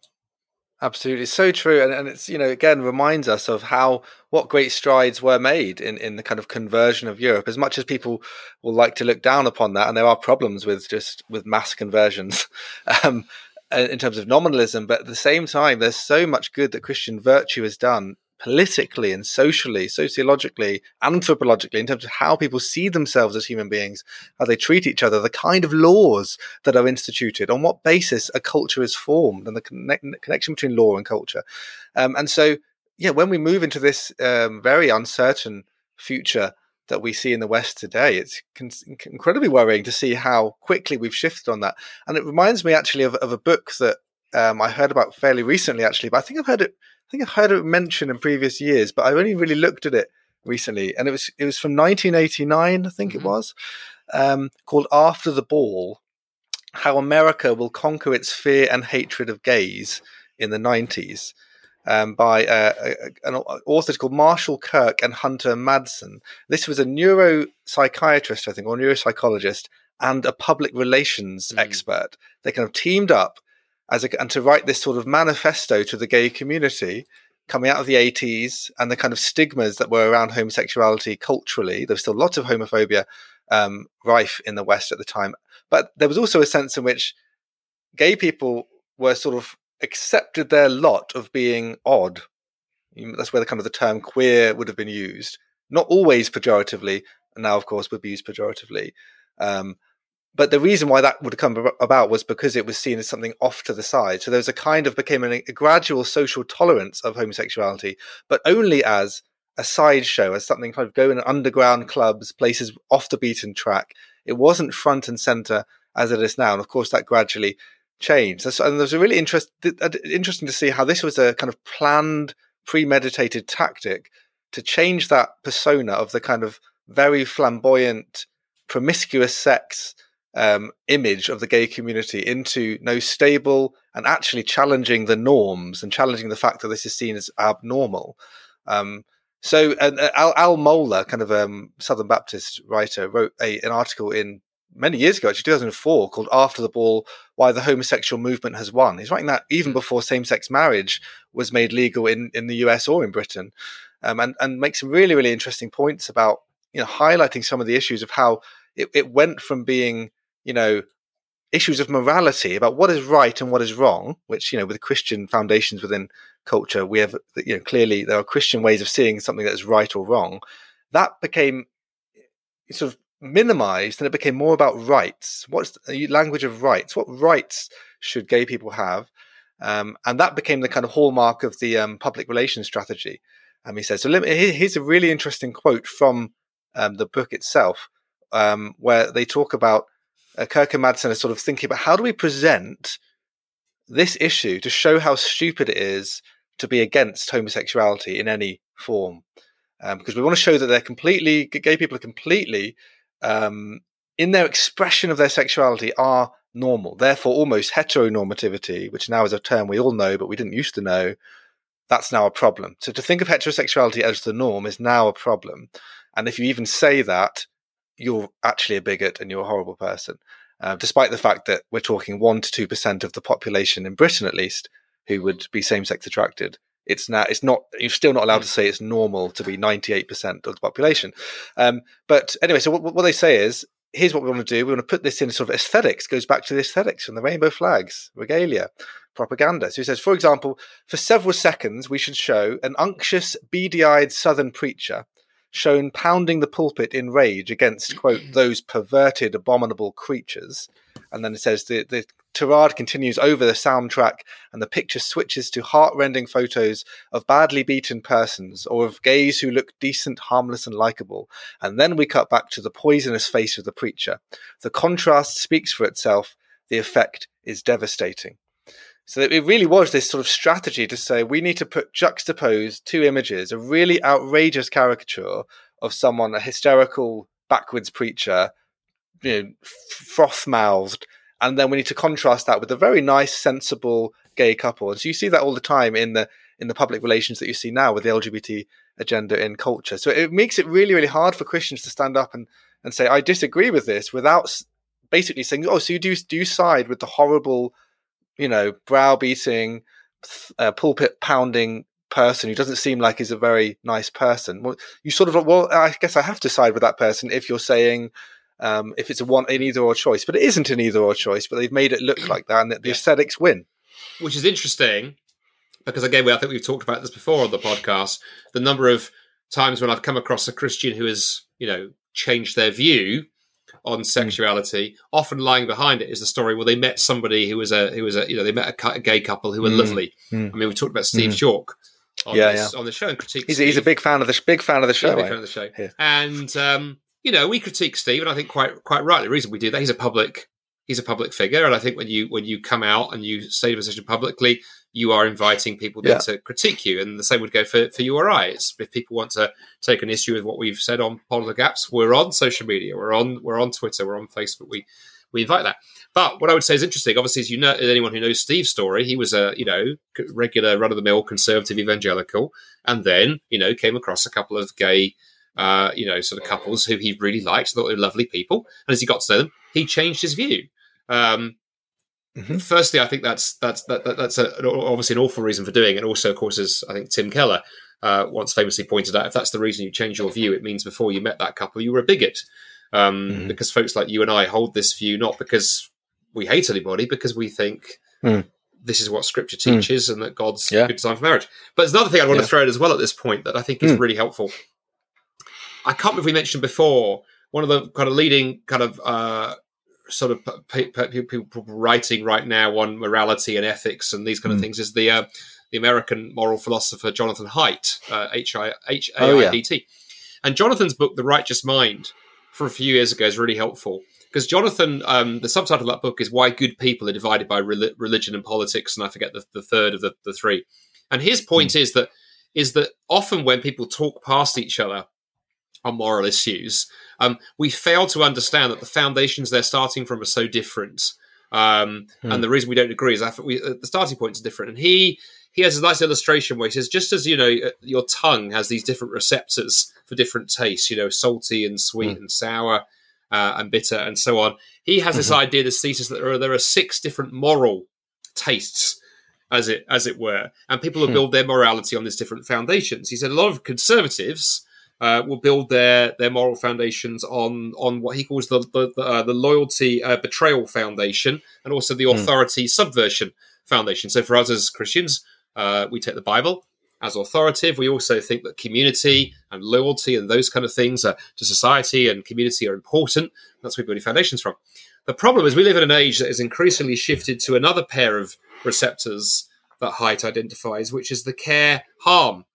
Absolutely, so true, and, and it's you know again reminds us of how what great strides were made in in the kind of conversion of Europe. As much as people will like to look down upon that, and there are problems with just with mass conversions, um, in terms of nominalism, but at the same time, there's so much good that Christian virtue has done politically and socially, sociologically, anthropologically, in terms of how people see themselves as human beings, how they treat each other, the kind of laws that are instituted, on what basis a culture is formed, and the connect- connection between law and culture. Um, and so, yeah, when we move into this um, very uncertain future that we see in the West today, it's con- incredibly worrying to see how quickly we've shifted on that. And it reminds me actually of, of a book that um, I heard about fairly recently, actually, but I think I've heard it I think I've heard it mentioned in previous years, but I've only really looked at it recently, and it was it was from 1989, I think mm-hmm. it was, um, called "After the Ball: How America Will Conquer Its Fear and Hatred of Gays in the 90s." Um, by uh, an author called Marshall Kirk and Hunter Madsen. This was a neuropsychiatrist, I think, or neuropsychologist, and a public relations mm. expert. They kind of teamed up as a, and to write this sort of manifesto to the gay community coming out of the 80s and the kind of stigmas that were around homosexuality culturally. There was still lots of homophobia um, rife in the West at the time, but there was also a sense in which gay people were sort of accepted their lot of being odd. That's where the kind of the term queer would have been used, not always pejoratively, and now of course would be used pejoratively. Um, but the reason why that would come about was because it was seen as something off to the side. So there was a kind of became a, a gradual social tolerance of homosexuality, but only as a sideshow, as something kind of going in underground clubs, places off the beaten track. It wasn't front and center as it is now, and of course that gradually changed. And there's a really interest, uh, interesting to see how this was a kind of planned, premeditated tactic to change that persona of the kind of very flamboyant, promiscuous sex um, image of the gay community into no stable and actually challenging the norms and challenging the fact that this is seen as abnormal. Um, so uh, Al, Al kind of a um, Southern Baptist writer, wrote a, an article in many years ago, actually 2004, called "After the Ball: Why the Homosexual Movement Has Won." He's writing that even hmm. before same-sex marriage was made legal in, in the US or in Britain, um, and and makes some really really interesting points about you know highlighting some of the issues of how it, it went from being you know, issues of morality about what is right and what is wrong, which, you know, with Christian foundations within culture, we have, you know, clearly there are Christian ways of seeing something that is right or wrong. That became sort of minimized and it became more about rights. What's the language of rights? What rights should gay people have? Um, and that became the kind of hallmark of the um, public relations strategy. Um, he says, so me, here's a really interesting quote from um, the book itself, um, where they talk about uh, Kirk and Madsen are sort of thinking about how do we present this issue to show how stupid it is to be against homosexuality in any form. Um, because we want to show that they're completely, gay people are completely, um, in their expression of their sexuality, are normal. Therefore, almost heteronormativity, which now is a term we all know, but we didn't used to know, that's now a problem. So to think of heterosexuality as the norm is now a problem. And if you even say that, you're actually a bigot and you're a horrible person. Uh, despite the fact that we're talking one to two percent of the population in Britain, at least, who would be same-sex attracted. It's now it's not you're still not allowed to say it's normal to be 98 percent of the population. Um, but anyway, so what, what they say is here's what we want to do. We want to put this in sort of aesthetics. Goes back to the aesthetics from the rainbow flags, regalia, propaganda. So he says, for example, for several seconds we should show an unctuous, beady-eyed Southern preacher shown pounding the pulpit in rage against, quote, those perverted, abominable creatures. And then it says the, the tirade continues over the soundtrack, and the picture switches to heartrending photos of badly beaten persons or of gays who look decent, harmless, and likable. And then we cut back to the poisonous face of the preacher. The contrast speaks for itself. The effect is devastating. So it really was this sort of strategy to say we need to put juxtapose two images, a really outrageous caricature of someone, a hysterical backwards preacher, you know, froth mouthed, and then we need to contrast that with a very nice, sensible gay couple. And so you see that all the time in the in the public relations that you see now with the LGBT agenda in culture. So it makes it really, really hard for Christians to stand up and and say I disagree with this without basically saying, oh, so you do do side with the horrible you know, browbeating, uh, pulpit pounding person who doesn't seem like he's a very nice person. Well, you sort of well, I guess I have to side with that person if you're saying um, if it's a one an either or choice, but it isn't an either or choice. But they've made it look like that, and that the Yeah. aesthetics win. which is interesting because again, we, I think we've talked about this before on the podcast. The number of times when I've come across a Christian who has, you know, changed their view on sexuality, often lying behind it is the story where they met somebody who was a who was a you know they met a, a gay couple who were Mm. lovely. Mm. I mean, we talked about Steve Chalke on, Yeah, this, on the show and critique. He's, he's a big fan of the big fan of the show. big eh? fan of the show. Yeah. And um, you know, we critique Steve, and I think quite quite rightly. The reason we do that, he's a public he's a public figure, and I think when you when you come out and you state a position publicly, you are inviting people Yeah. to critique you, and the same would go for for you or I. It's, if people want to take an issue with what we've said on Polar Gaps, we're on social media, we're on we're on Twitter, we're on Facebook. We we invite that. But what I would say is interesting, obviously, as you know, anyone who knows Steve's story, he was a you know regular run of the mill conservative evangelical, and then you know came across a couple of gay uh, you know, sort of couples who he really liked, thought they were lovely people. And as he got to know them, he changed his view. Um, Mhm. Firstly, I think that's that's that, that, that's a, obviously an awful reason for doing it. And also, of course, as I think Tim Keller uh, once famously pointed out, if that's the reason you change your view, it means before you met that couple, you were a bigot. Um, Mhm. Because folks like you and I hold this view not because we hate anybody, because we think Mm. this is what Scripture Mm. teaches and that God's Yeah. good design for marriage. But there's another thing I want Yeah. to throw in as well at this point that I think is Mm. really helpful. I can't remember if we mentioned before one of the kind of leading kind of uh, sort of pe- pe- pe- people writing right now on morality and ethics and these kind of Mm. things is the uh, the American moral philosopher Jonathan Haidt, uh, H I H A Oh, yeah. And Jonathan's book The Righteous Mind from a few years ago is really helpful because Jonathan, um, the subtitle of that book is Why Good People Are Divided by Reli- Religion and Politics, and I forget the, the third of the, the three. And his point is that is that often when people talk past each other on moral issues, um, we fail to understand that the foundations they're starting from are so different. Um, Hmm. And the reason we don't agree is that we, uh, the starting points are different. And he he has a nice illustration where he says, just as you know, uh, your tongue has these different receptors for different tastes, you know, salty and sweet and sour uh, and bitter and so on. He has this idea, this thesis that there are, there are six different moral tastes, as it as it were, and people will Hmm. build their morality on these different foundations. He said a lot of conservatives uh, will build their their moral foundations on on what he calls the the, the, uh, the loyalty uh, betrayal foundation, and also the Hmm. authority subversion foundation. So for us as Christians, uh, we take the Bible as authoritative. We also think that community and loyalty and those kind of things are, to society and community are important. That's where we build foundations from. The problem is we live in an age that is increasingly shifted to another pair of receptors that Haidt identifies, which is the care harm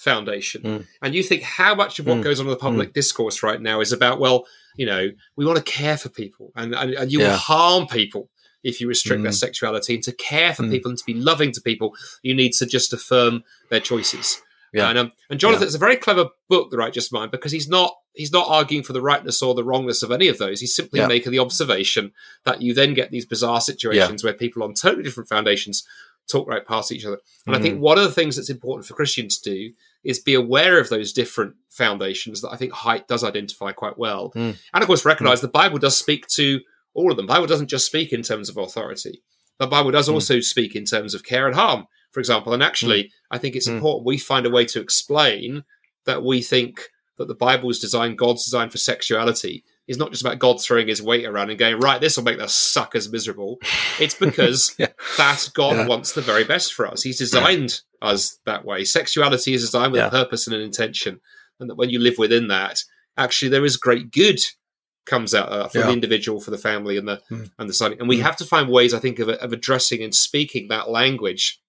foundation. Mm. And you think how much of what Mm. goes on in the public discourse right now is about, well, you know, we want to care for people and, and, and you Yeah. will harm people if you restrict their Mm. sexuality. And to care for Mm. people and to be loving to people, you need to just affirm their choices. Yeah. And, um, and Jonathan, Yeah. it's a very clever book, The Righteous Mind, because he's not he's not arguing for the rightness or the wrongness of any of those. He's simply Yeah. making the observation that you then get these bizarre situations where people on totally different foundations talk right past each other. And I Mm. think one of the things that's important for Christians to do is be aware of those different foundations that I think Haidt does identify quite well. Mm. And of course, recognize the Bible does speak to all of them. The Bible doesn't just speak in terms of authority. The Bible does Mm. also speak in terms of care and harm, for example. And actually, I think it's Mm. important we find a way to explain that we think that the Bible's design, God's design for sexuality, is not just about God throwing his weight around and going, right, this will make the suckers miserable. It's because Yeah. that God Yeah. wants the very best for us. He's designed us that way. Sexuality is designed with Yeah. a purpose and an intention. And that when you live within that, actually there is great good comes out uh, for Yeah. the individual, for the family, and the Mm. and the son. And we Mm. have to find ways, I think, of, of addressing and speaking that language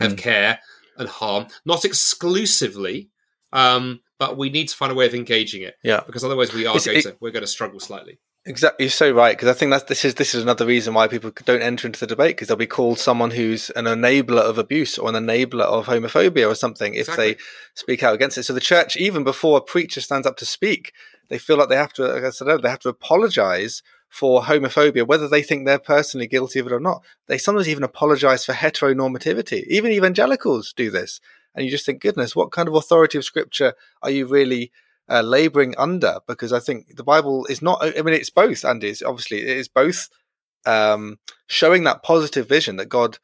of Mm. care and harm, not exclusively, um, but we need to find a way of engaging it Yeah. because otherwise we are It's- going it- to we're going to struggle slightly. Exactly, you're so right because I think that's this is this is another reason why people don't enter into the debate because they'll be called someone who's an enabler of abuse or an enabler of homophobia or something if they speak out against it. So the church, even before a preacher stands up to speak, they feel like they have to, like I said, they have to apologize for homophobia, whether they think they're personally guilty of it or not. They sometimes even apologize for heteronormativity. Even evangelicals do this, and you just think, goodness, what kind of authority of scripture are you really? Uh, laboring under because I think the Bible is not. I mean, it's both, Andy. It's obviously it is both um, showing that positive vision that God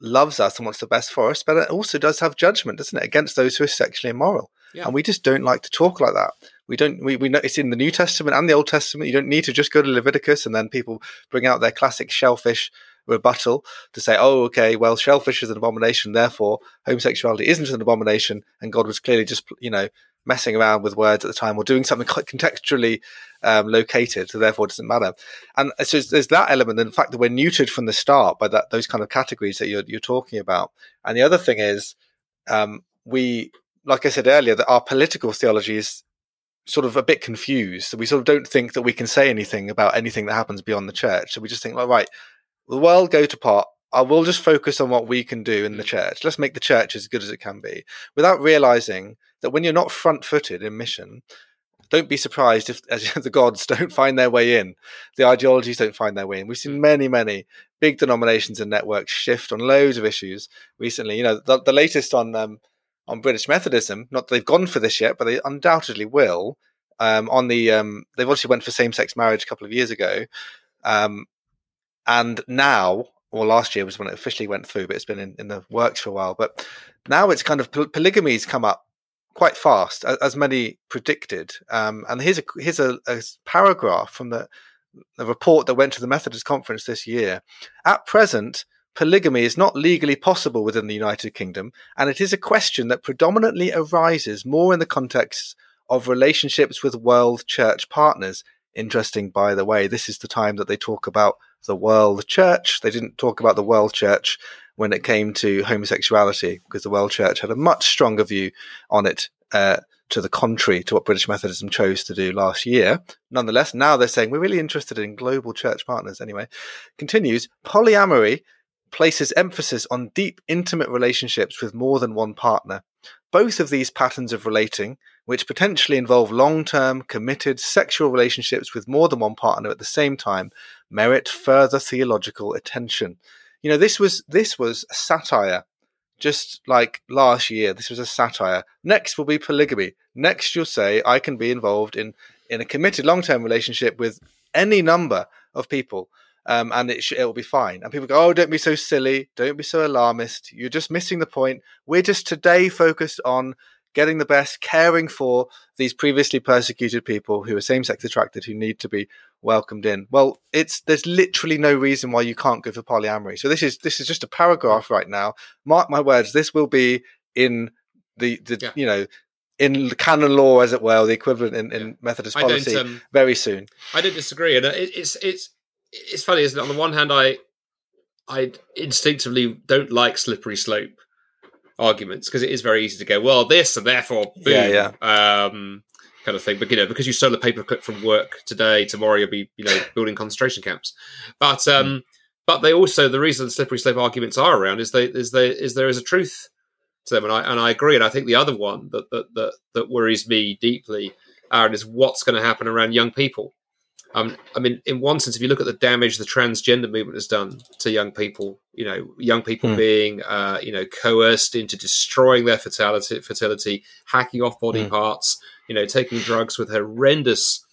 loves us and wants the best for us, but it also does have judgment, doesn't it, against those who are sexually immoral. Yeah. And we just don't like to talk like that. We don't. We, we know it's in the New Testament and the Old Testament. You don't need to just go to Leviticus and then people bring out their classic shellfish rebuttal to say, oh, okay, well, shellfish is an abomination, therefore homosexuality isn't an abomination, and God was clearly just, you know, messing around with words at the time or doing something contextually um, located, so therefore it doesn't matter. And so there's that element, and the fact that we're neutered from the start by that those kind of categories that you're, you're talking about. And the other thing is, um, we, like I said earlier, that our political theology is sort of a bit confused. So we sort of don't think that we can say anything about anything that happens beyond the church. So we just think, well, right, the world go to pot. I will just focus on what we can do in the church. Let's make the church as good as it can be, without realizing that when you're not front-footed in mission, don't be surprised if as the gods don't find their way in, the ideologies don't find their way in. We've seen many, many big denominations and networks shift on loads of issues recently. You know, the, the latest on um, on British Methodism. Not that they've gone for this yet, but they undoubtedly will. Um, on the um, they've obviously went for same-sex marriage a couple of years ago. Um, and now, or last year was when it officially went through, but it's been in, in the works for a while. But now it's kind of polygamy's come up quite fast, as, many predicted. Um, and here's a here's a, a paragraph from the the report that went to the Methodist conference this year. At present, polygamy is not legally possible within the United Kingdom, and it is a question that predominantly arises more in the context of relationships with world church partners. Interesting, by the way, this is the time that they talk about the world church. They didn't talk about the world church when it came to homosexuality because the world church had a much stronger view on it. Uh, to the contrary to what British Methodism chose to do last year. Nonetheless, now they're saying we're really interested in global church partners anyway. Continues polyamory places emphasis on deep, intimate relationships with more than one partner. Both of these patterns of relating, which potentially involve long term, committed sexual relationships with more than one partner at the same time, merit further theological attention. You know, this was this was satire. Just like last year, this was a satire. Next will be polygamy. Next, you'll say I can be involved in in a committed long term relationship with any number of people um, and it sh- it'll be fine. And people go, "Oh, don't be so silly, don't be so alarmist. You're just missing the point. We're just today focused on getting the best, caring for these previously persecuted people who are same-sex attracted, who need to be welcomed in." Well, it's there's literally no reason why you can't go for polyamory. So this is this is just a paragraph right now. Mark my words, this will be in the the yeah. you know in canon law, as it were, the equivalent in, in Methodist policy, um, very soon. I don't disagree, and it, it's it's it's funny, isn't it? On the one hand, I I instinctively don't like slippery slope arguments because it is very easy to go, well, this and therefore, boom, yeah, yeah. Um, kind of thing. But you know, because you stole a paperclip from work today, tomorrow you'll be you know building concentration camps. But um, mm. but they also the reason slippery slope arguments are around is they is they is there is a truth to them, and I and I agree. And I think the other one that that that, that worries me deeply, Aaron, is what's going to happen around young people. Um, I mean, in one sense, if you look at the damage the transgender movement has done to young people, you know, young people mm. being, uh, you know, coerced into destroying their fertility, fertility, hacking off body mm. parts, you know, taking drugs with horrendous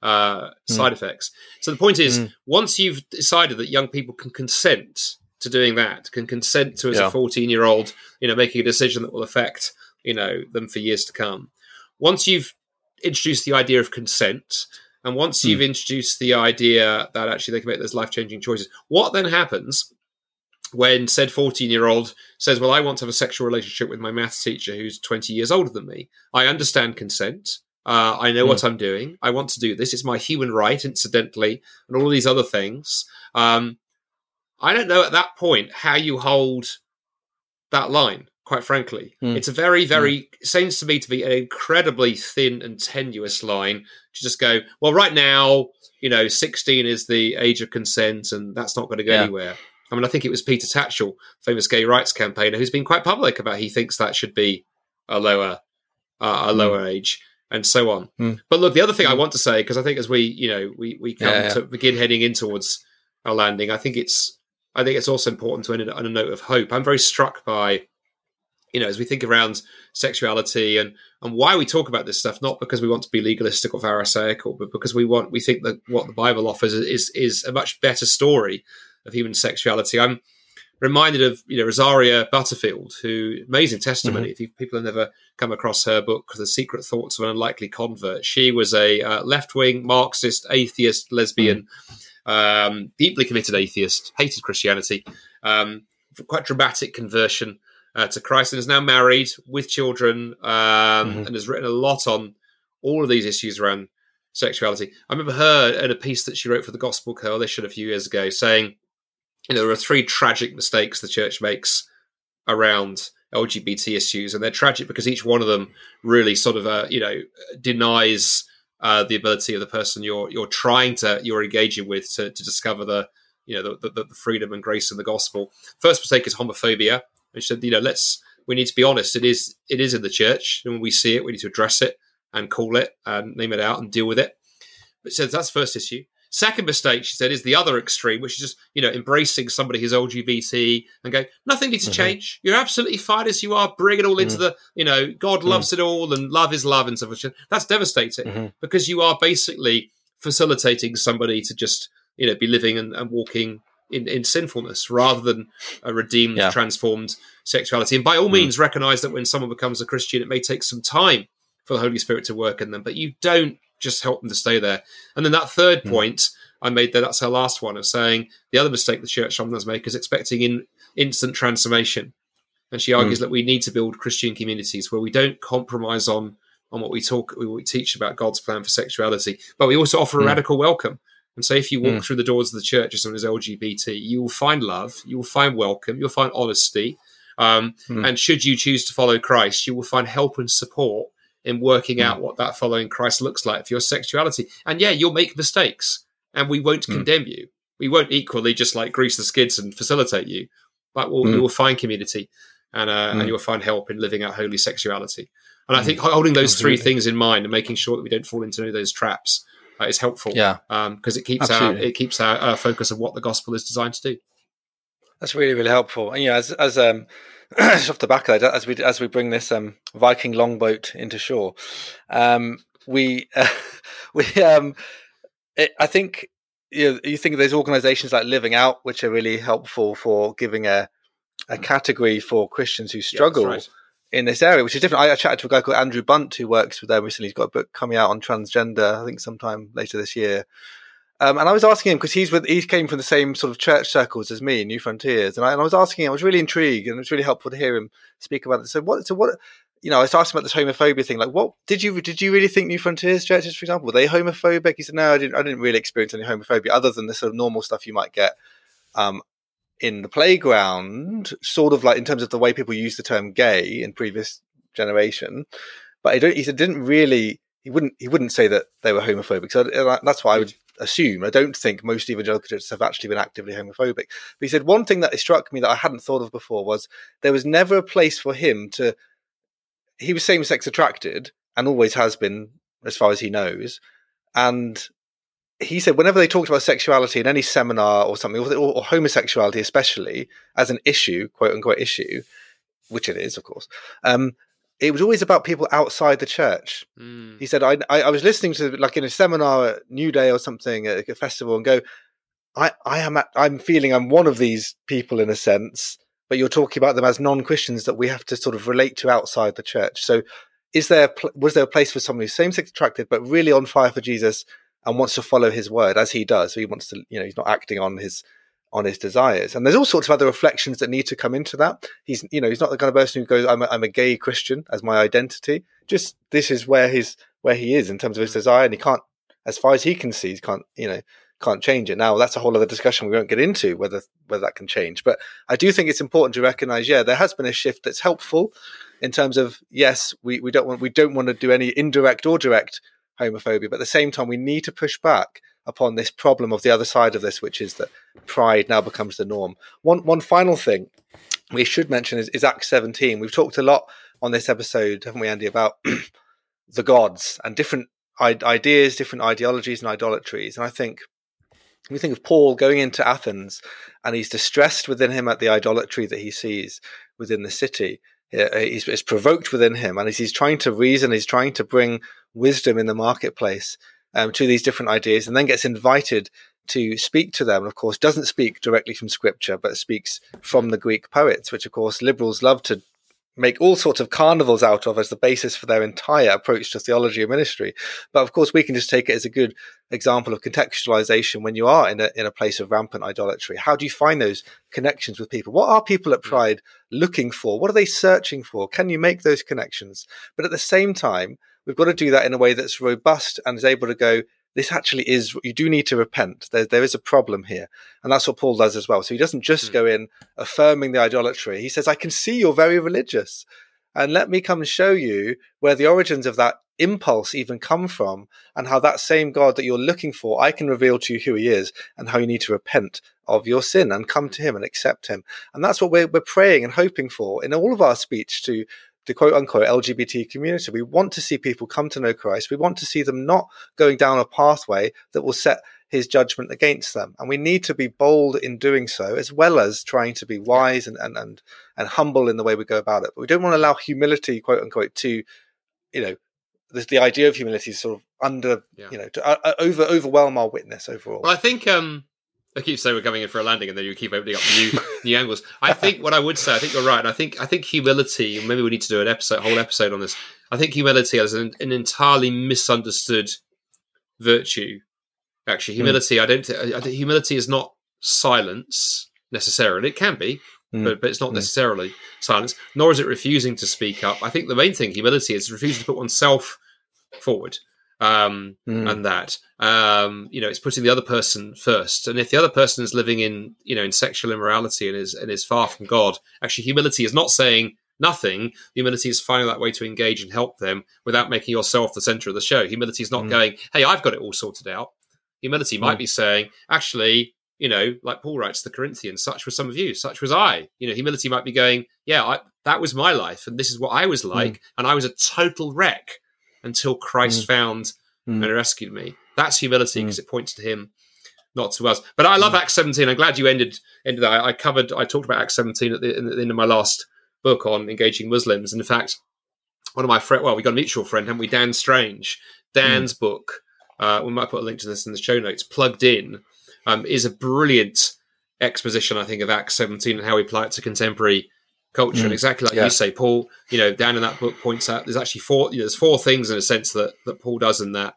uh, mm. side effects. So the point is, hmm. once you've decided that young people can consent to doing that, can consent to as yeah. a fourteen-year-old, you know, making a decision that will affect, you know, them for years to come. Once you've introduced the idea of consent and once you've mm. introduced the idea that actually they can make those life changing choices, what then happens when said 14 year old says, Well, I want to have a sexual relationship with my maths teacher who's 20 years older than me? I understand consent. Uh, I know mm. what I'm doing. I want to do this. It's my human right, incidentally, and all these other things. Um, I don't know at that point how you hold that line quite frankly. Mm. It's a very, very, mm. seems to me to be an incredibly thin and tenuous line to just go, well, right now, you know, 16 is the age of consent and that's not going to go yeah. anywhere. I mean, I think it was Peter Tatchell, famous gay rights campaigner, who's been quite public about he thinks that should be a lower, uh, a mm. lower age and so on. Hmm. But look, the other thing I hmm. want to say, because I think as we, you know, we, we come yeah, yeah. to begin heading in towards our landing, I think it's, I think it's also important to end on a note of hope. I'm very struck by you know, as we think around sexuality and and why we talk about this stuff, not because we want to be legalistic or pharisaical, but because we want we think that what the Bible offers is is a much better story of human sexuality. I'm reminded of you know Rosaria Butterfield, who amazing testimony. Mm-hmm. If people have never come across her book, "The Secret Thoughts of an Unlikely Convert," she was a uh, left-wing Marxist, atheist, lesbian, mm-hmm. um, deeply committed atheist, hated Christianity, um, quite dramatic conversion uh, to Christ, and is now married with children, um, mm-hmm. and has written a lot on all of these issues around sexuality. I remember her in a piece that she wrote for the Gospel Coalition a few years ago, saying you know, there are three tragic mistakes the church makes around LGBT issues, and they're tragic because each one of them really sort of, uh, you know, denies uh, the ability of the person you're you're trying to you're engaging with to, to discover the you know the, the, the freedom and grace in the gospel. First mistake is homophobia, which said you know let's we need to be honest. It is it is in the church, and when we see it, we need to address it and call it and name it out and deal with it. But so that's first issue. Second mistake, she said, is the other extreme, which is just, you know, embracing somebody who's LGBT and go, nothing needs to mm-hmm. change. You're absolutely fine as you are. Bring it all into mm-hmm. the, you know, God mm-hmm. loves it all and love is love and so forth. That's devastating mm-hmm. because you are basically facilitating somebody to just, you know, be living and, and walking in, in sinfulness rather than a redeemed, yeah. transformed sexuality. And by all mm. means, recognize that when someone becomes a Christian, it may take some time for the Holy Spirit to work in them, but you don't just help them to stay there. And then that third mm. point I made there, that's our last one of saying the other mistake the church sometimes make is expecting in instant transformation. And she argues mm. that we need to build Christian communities where we don't compromise on on what we talk, what we teach about God's plan for sexuality, but we also offer a mm. radical welcome. And so, if you walk mm. through the doors of the church as someone who's LGBT, you will find love, you will find welcome, you'll find honesty. Um, mm. And should you choose to follow Christ, you will find help and support in working out hmm. what that following Christ looks like for your sexuality. And yeah, you'll make mistakes, and we won't mm. condemn you. We won't equally just like grease the skids and facilitate you, but we'll, mm. you will find community and uh, and hmm. you will find help in living out holy sexuality. And I hmm. think holding those three things in mind and making sure that we don't fall into any of those traps uh, is helpful. Yeah, because um, it keeps Absolutely. our it keeps our, our, focus of what the gospel is designed to do. That's really really helpful. And yeah, as as um just off the back of that, as we as we bring this um, Viking longboat into shore, um, we uh, we um, it, I think you know, you think of those organisations like Living Out, which are really helpful for giving a a category for Christians who struggle yeah, right. In this area, which is different. I, I, chatted to a guy called Andrew Bunt who works with them recently. He's got a book coming out on transgender, I think, sometime later this year. Um, and I was asking him because he's with he came from the same sort of church circles as me, Newfrontiers, and I, and I was asking him. I was really intrigued, and it was really helpful to hear him speak about it. So what? So what? You know, I was asking about this homophobia thing. Like, what did you did you really think Newfrontiers churches, for example, were they homophobic? He said, no, I didn't. I didn't really experience any homophobia other than the sort of normal stuff you might get um, in the playground, sort of like in terms of the way people use the term gay in previous generation. But he said didn't really. He wouldn't. He wouldn't say that they were homophobic. So uh, that's why I would assume. I don't think most evangelical churches have actually been actively homophobic. But he said one thing that struck me that I hadn't thought of before was there was never a place for him to. He was same sex attracted and always has been, as far as he knows. And he said whenever they talked about sexuality in any seminar or something, or, or homosexuality especially, as an issue, quote unquote issue, which it is, of course, um, it was always about people outside the church. Mm. He said, I, I, I, was listening to like in a seminar at New Day or something at a festival and go, I, I am, at, I'm feeling I'm one of these people in a sense, but you're talking about them as non-Christians that we have to sort of relate to outside the church. So is there, was there a place for someone who's same-sex attracted, but really on fire for Jesus and wants to follow his word as he does? So he wants to, you know, he's not acting on his, on his desires. And there's all sorts of other reflections that need to come into that. He's, you know, he's not the kind of person who goes, I'm a, I'm a gay Christian as my identity. Just this is where his, where he is in terms of his mm. desire. And he can't, as far as he can see, he can't, you know, can't change it. Now that's a whole other discussion we won't get into whether, whether that can change. But I do think it's important to recognize, yeah, there has been a shift that's helpful in terms of, yes, we, we don't want, we don't want to do any indirect or direct homophobia, but at the same time, we need to push back upon this problem of the other side of this, which is that pride now becomes the norm. One one final thing we should mention is, is Acts 17. We've talked a lot on this episode, haven't we, Andy, about the gods and different ideas, different ideologies and idolatries. And I think we think of Paul going into Athens and he's distressed within him at the idolatry that he sees within the city. He's, it's provoked within him, and he's trying to reason, he's trying to bring wisdom in the marketplace um, to these different ideas, and then gets invited to speak to them. Of course, doesn't speak directly from scripture, but speaks from the Greek poets, which of course liberals love to make all sorts of carnivals out of as the basis for their entire approach to theology and ministry. But of course, we can just take it as a good example of contextualization when you are in a, in a place of rampant idolatry. How do you find those connections with people? What are people at mm. Pride looking for? What are they searching for? Can you make those connections? But at the same time, we've got to do that in a way that's robust and is able to go, this actually is you do need to repent. There, there is a problem here. And that's what paul does as well. So he doesn't just mm. go in affirming the idolatry. He says i can see you're very religious. And let me come and show you where the origins of that impulse even come from and how that same god that you're looking for i can reveal to you who he is and how you need to repent of your sin and come to him and accept him. And that's what we're, we're praying and hoping for in all of our speech to the quote unquote LGBT community. We want to see people come to know Christ. We want to see them not going down a pathway that will set his judgment against them. And we need to be bold in doing so, as well as trying to be wise and, and, and, and humble in the way we go about it. But we don't want to allow humility, quote unquote, to, you know, the, the idea of humility is sort of under, yeah. you know, to uh, uh, over overwhelm our witness overall. Well, I think um, I keep saying we're coming in for a landing, and then you keep opening up new new angles. I think what I would say, I think you're right. I think I think humility. Maybe we need to do an episode, a whole episode on this. I think humility is an, an entirely misunderstood virtue. Actually, hmm. humility. Mm. I don't. Th- I think humility is not silence necessarily. It can be, mm. but but it's not mm. necessarily silence. Nor is it refusing to speak up. I think the main thing humility is refusing to put oneself forward um, mm. and that um, you know it's putting the other person first and if the other person is living in you know in sexual immorality and is and is far from god actually humility is not saying nothing humility is finding that way to engage and help them without making yourself the center of the show humility is not mm. going hey i've got it all sorted out humility mm. might be saying actually you know like paul writes to the corinthians such were some of you such was i you know humility might be going yeah I, that was my life and this is what i was like mm. and i was a total wreck until Christ mm. found mm. and rescued me. That's humility because mm. it points to Him, not to us. But I love mm. Acts 17. I'm glad you ended ended that. I, covered, I talked about Acts 17 at the, at the end of my last book on engaging Muslims. And in fact, one of my friends, well, we got a mutual friend, haven't we? Dan Strange. Dan's mm. book, uh, we might put a link to this in the show notes, plugged in, um, is a brilliant exposition, I think, of Acts 17 and how we apply it to contemporary culture. Mm. And exactly like yeah. you say, Paul, you know, down in that book points out there's actually four, you know, there's four things in a sense that, that Paul does in that,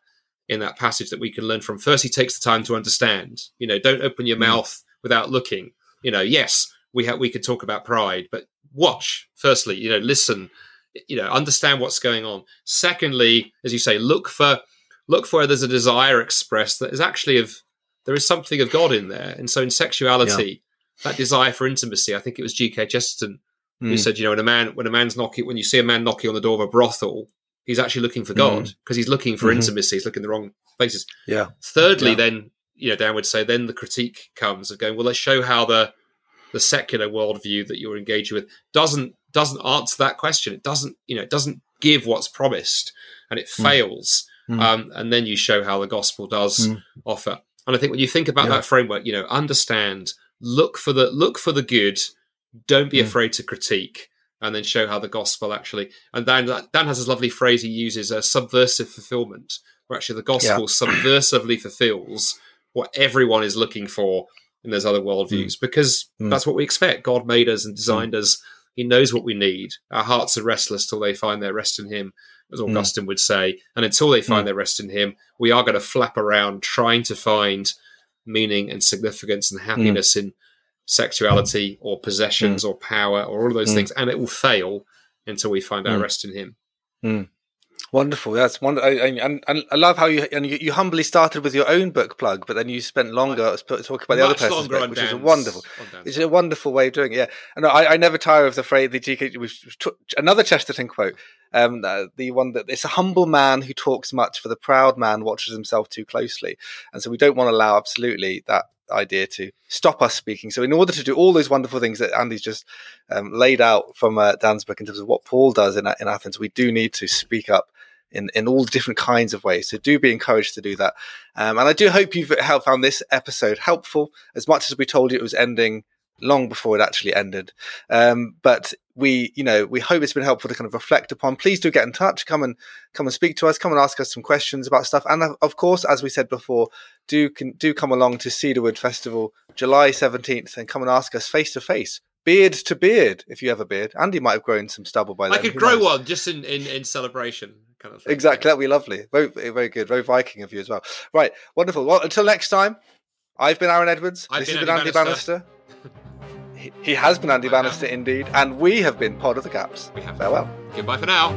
in that passage that we can learn from. First, he takes the time to understand, you know, don't open your mm. mouth without looking, you know, yes, we have, we could talk about pride, but watch firstly, you know, listen, you know, understand what's going on. Secondly, as you say, look for, look for where there's a desire expressed that is actually of, there is something of God in there. And so in sexuality, yeah. that desire for intimacy, I think it was G.K. Chesterton mm. who said, you know, when a man when a man's knocking when you see a man knocking on the door of a brothel, he's actually looking for God because mm. he's looking for mm-hmm. intimacy. He's looking the wrong places. Yeah. Thirdly, yeah. then you know, Dan would say, then the critique comes of going, well, let's show how the the secular worldview that you're engaging with doesn't doesn't answer that question. It doesn't, you know, it doesn't give what's promised, and it mm. fails. Mm. Um, and then you show how the gospel does mm. offer. And I think when you think about yeah. that framework, you know, understand, look for the look for the good, don't be mm. afraid to critique and then show how the gospel actually. And Dan, Dan has this lovely phrase he uses: a subversive fulfillment, where actually the gospel yeah. subversively fulfills what everyone is looking for in those other worldviews, mm. because mm. that's what we expect. God made us and designed mm. us. He knows what we need. Our hearts are restless till they find their rest in Him, as mm. Augustine would say. And until they find their rest in Him, we are going to flap around trying to find meaning and significance and happiness in sexuality or possessions mm. or power or all of those mm. things, and it will fail until we find our mm. rest in Him. Mm. Wonderful. That's wonderful. And, and I love how you and you, you, humbly started with your own book plug, but then you spent longer talking about the other person's book, which is a wonderful. It's a wonderful way of doing it. Yeah, and I, I never tire of the phrase the GK. Another Chesterton quote. Um, the one that it's a humble man who talks much, for the proud man watches himself too closely, and so we don't want to allow absolutely that idea to stop us speaking. So, in order to do all those wonderful things that Andy's just um, laid out from uh, Dan's book in terms of what Paul does in, in Athens, we do need to speak up in, in all different kinds of ways. So, do be encouraged to do that. Um, and I do hope you've found this episode helpful as much as we told you it was ending long before it actually ended. Um, but we, you know, we hope it's been helpful to kind of reflect upon. Please do get in touch. Come and come and speak to us. Come and ask us some questions about stuff. And of course, as we said before, do can, do come along to Cedarwood Festival, July seventeenth, and come and ask us face to face, beard to beard, if you have a beard. Andy might have grown some stubble by then. I could who grow knows? one just in, in, in celebration, kind of thing. Exactly, that'd be lovely. Very, very good. Very Viking of you as well. Right, wonderful. Well, until next time, I've been Aaron Edwards. I've this been has been Andy Bannister. Bannister. he, he has been Andy Bannister indeed, and we have been Pod of the Gaps. We have. Farewell. Goodbye for now.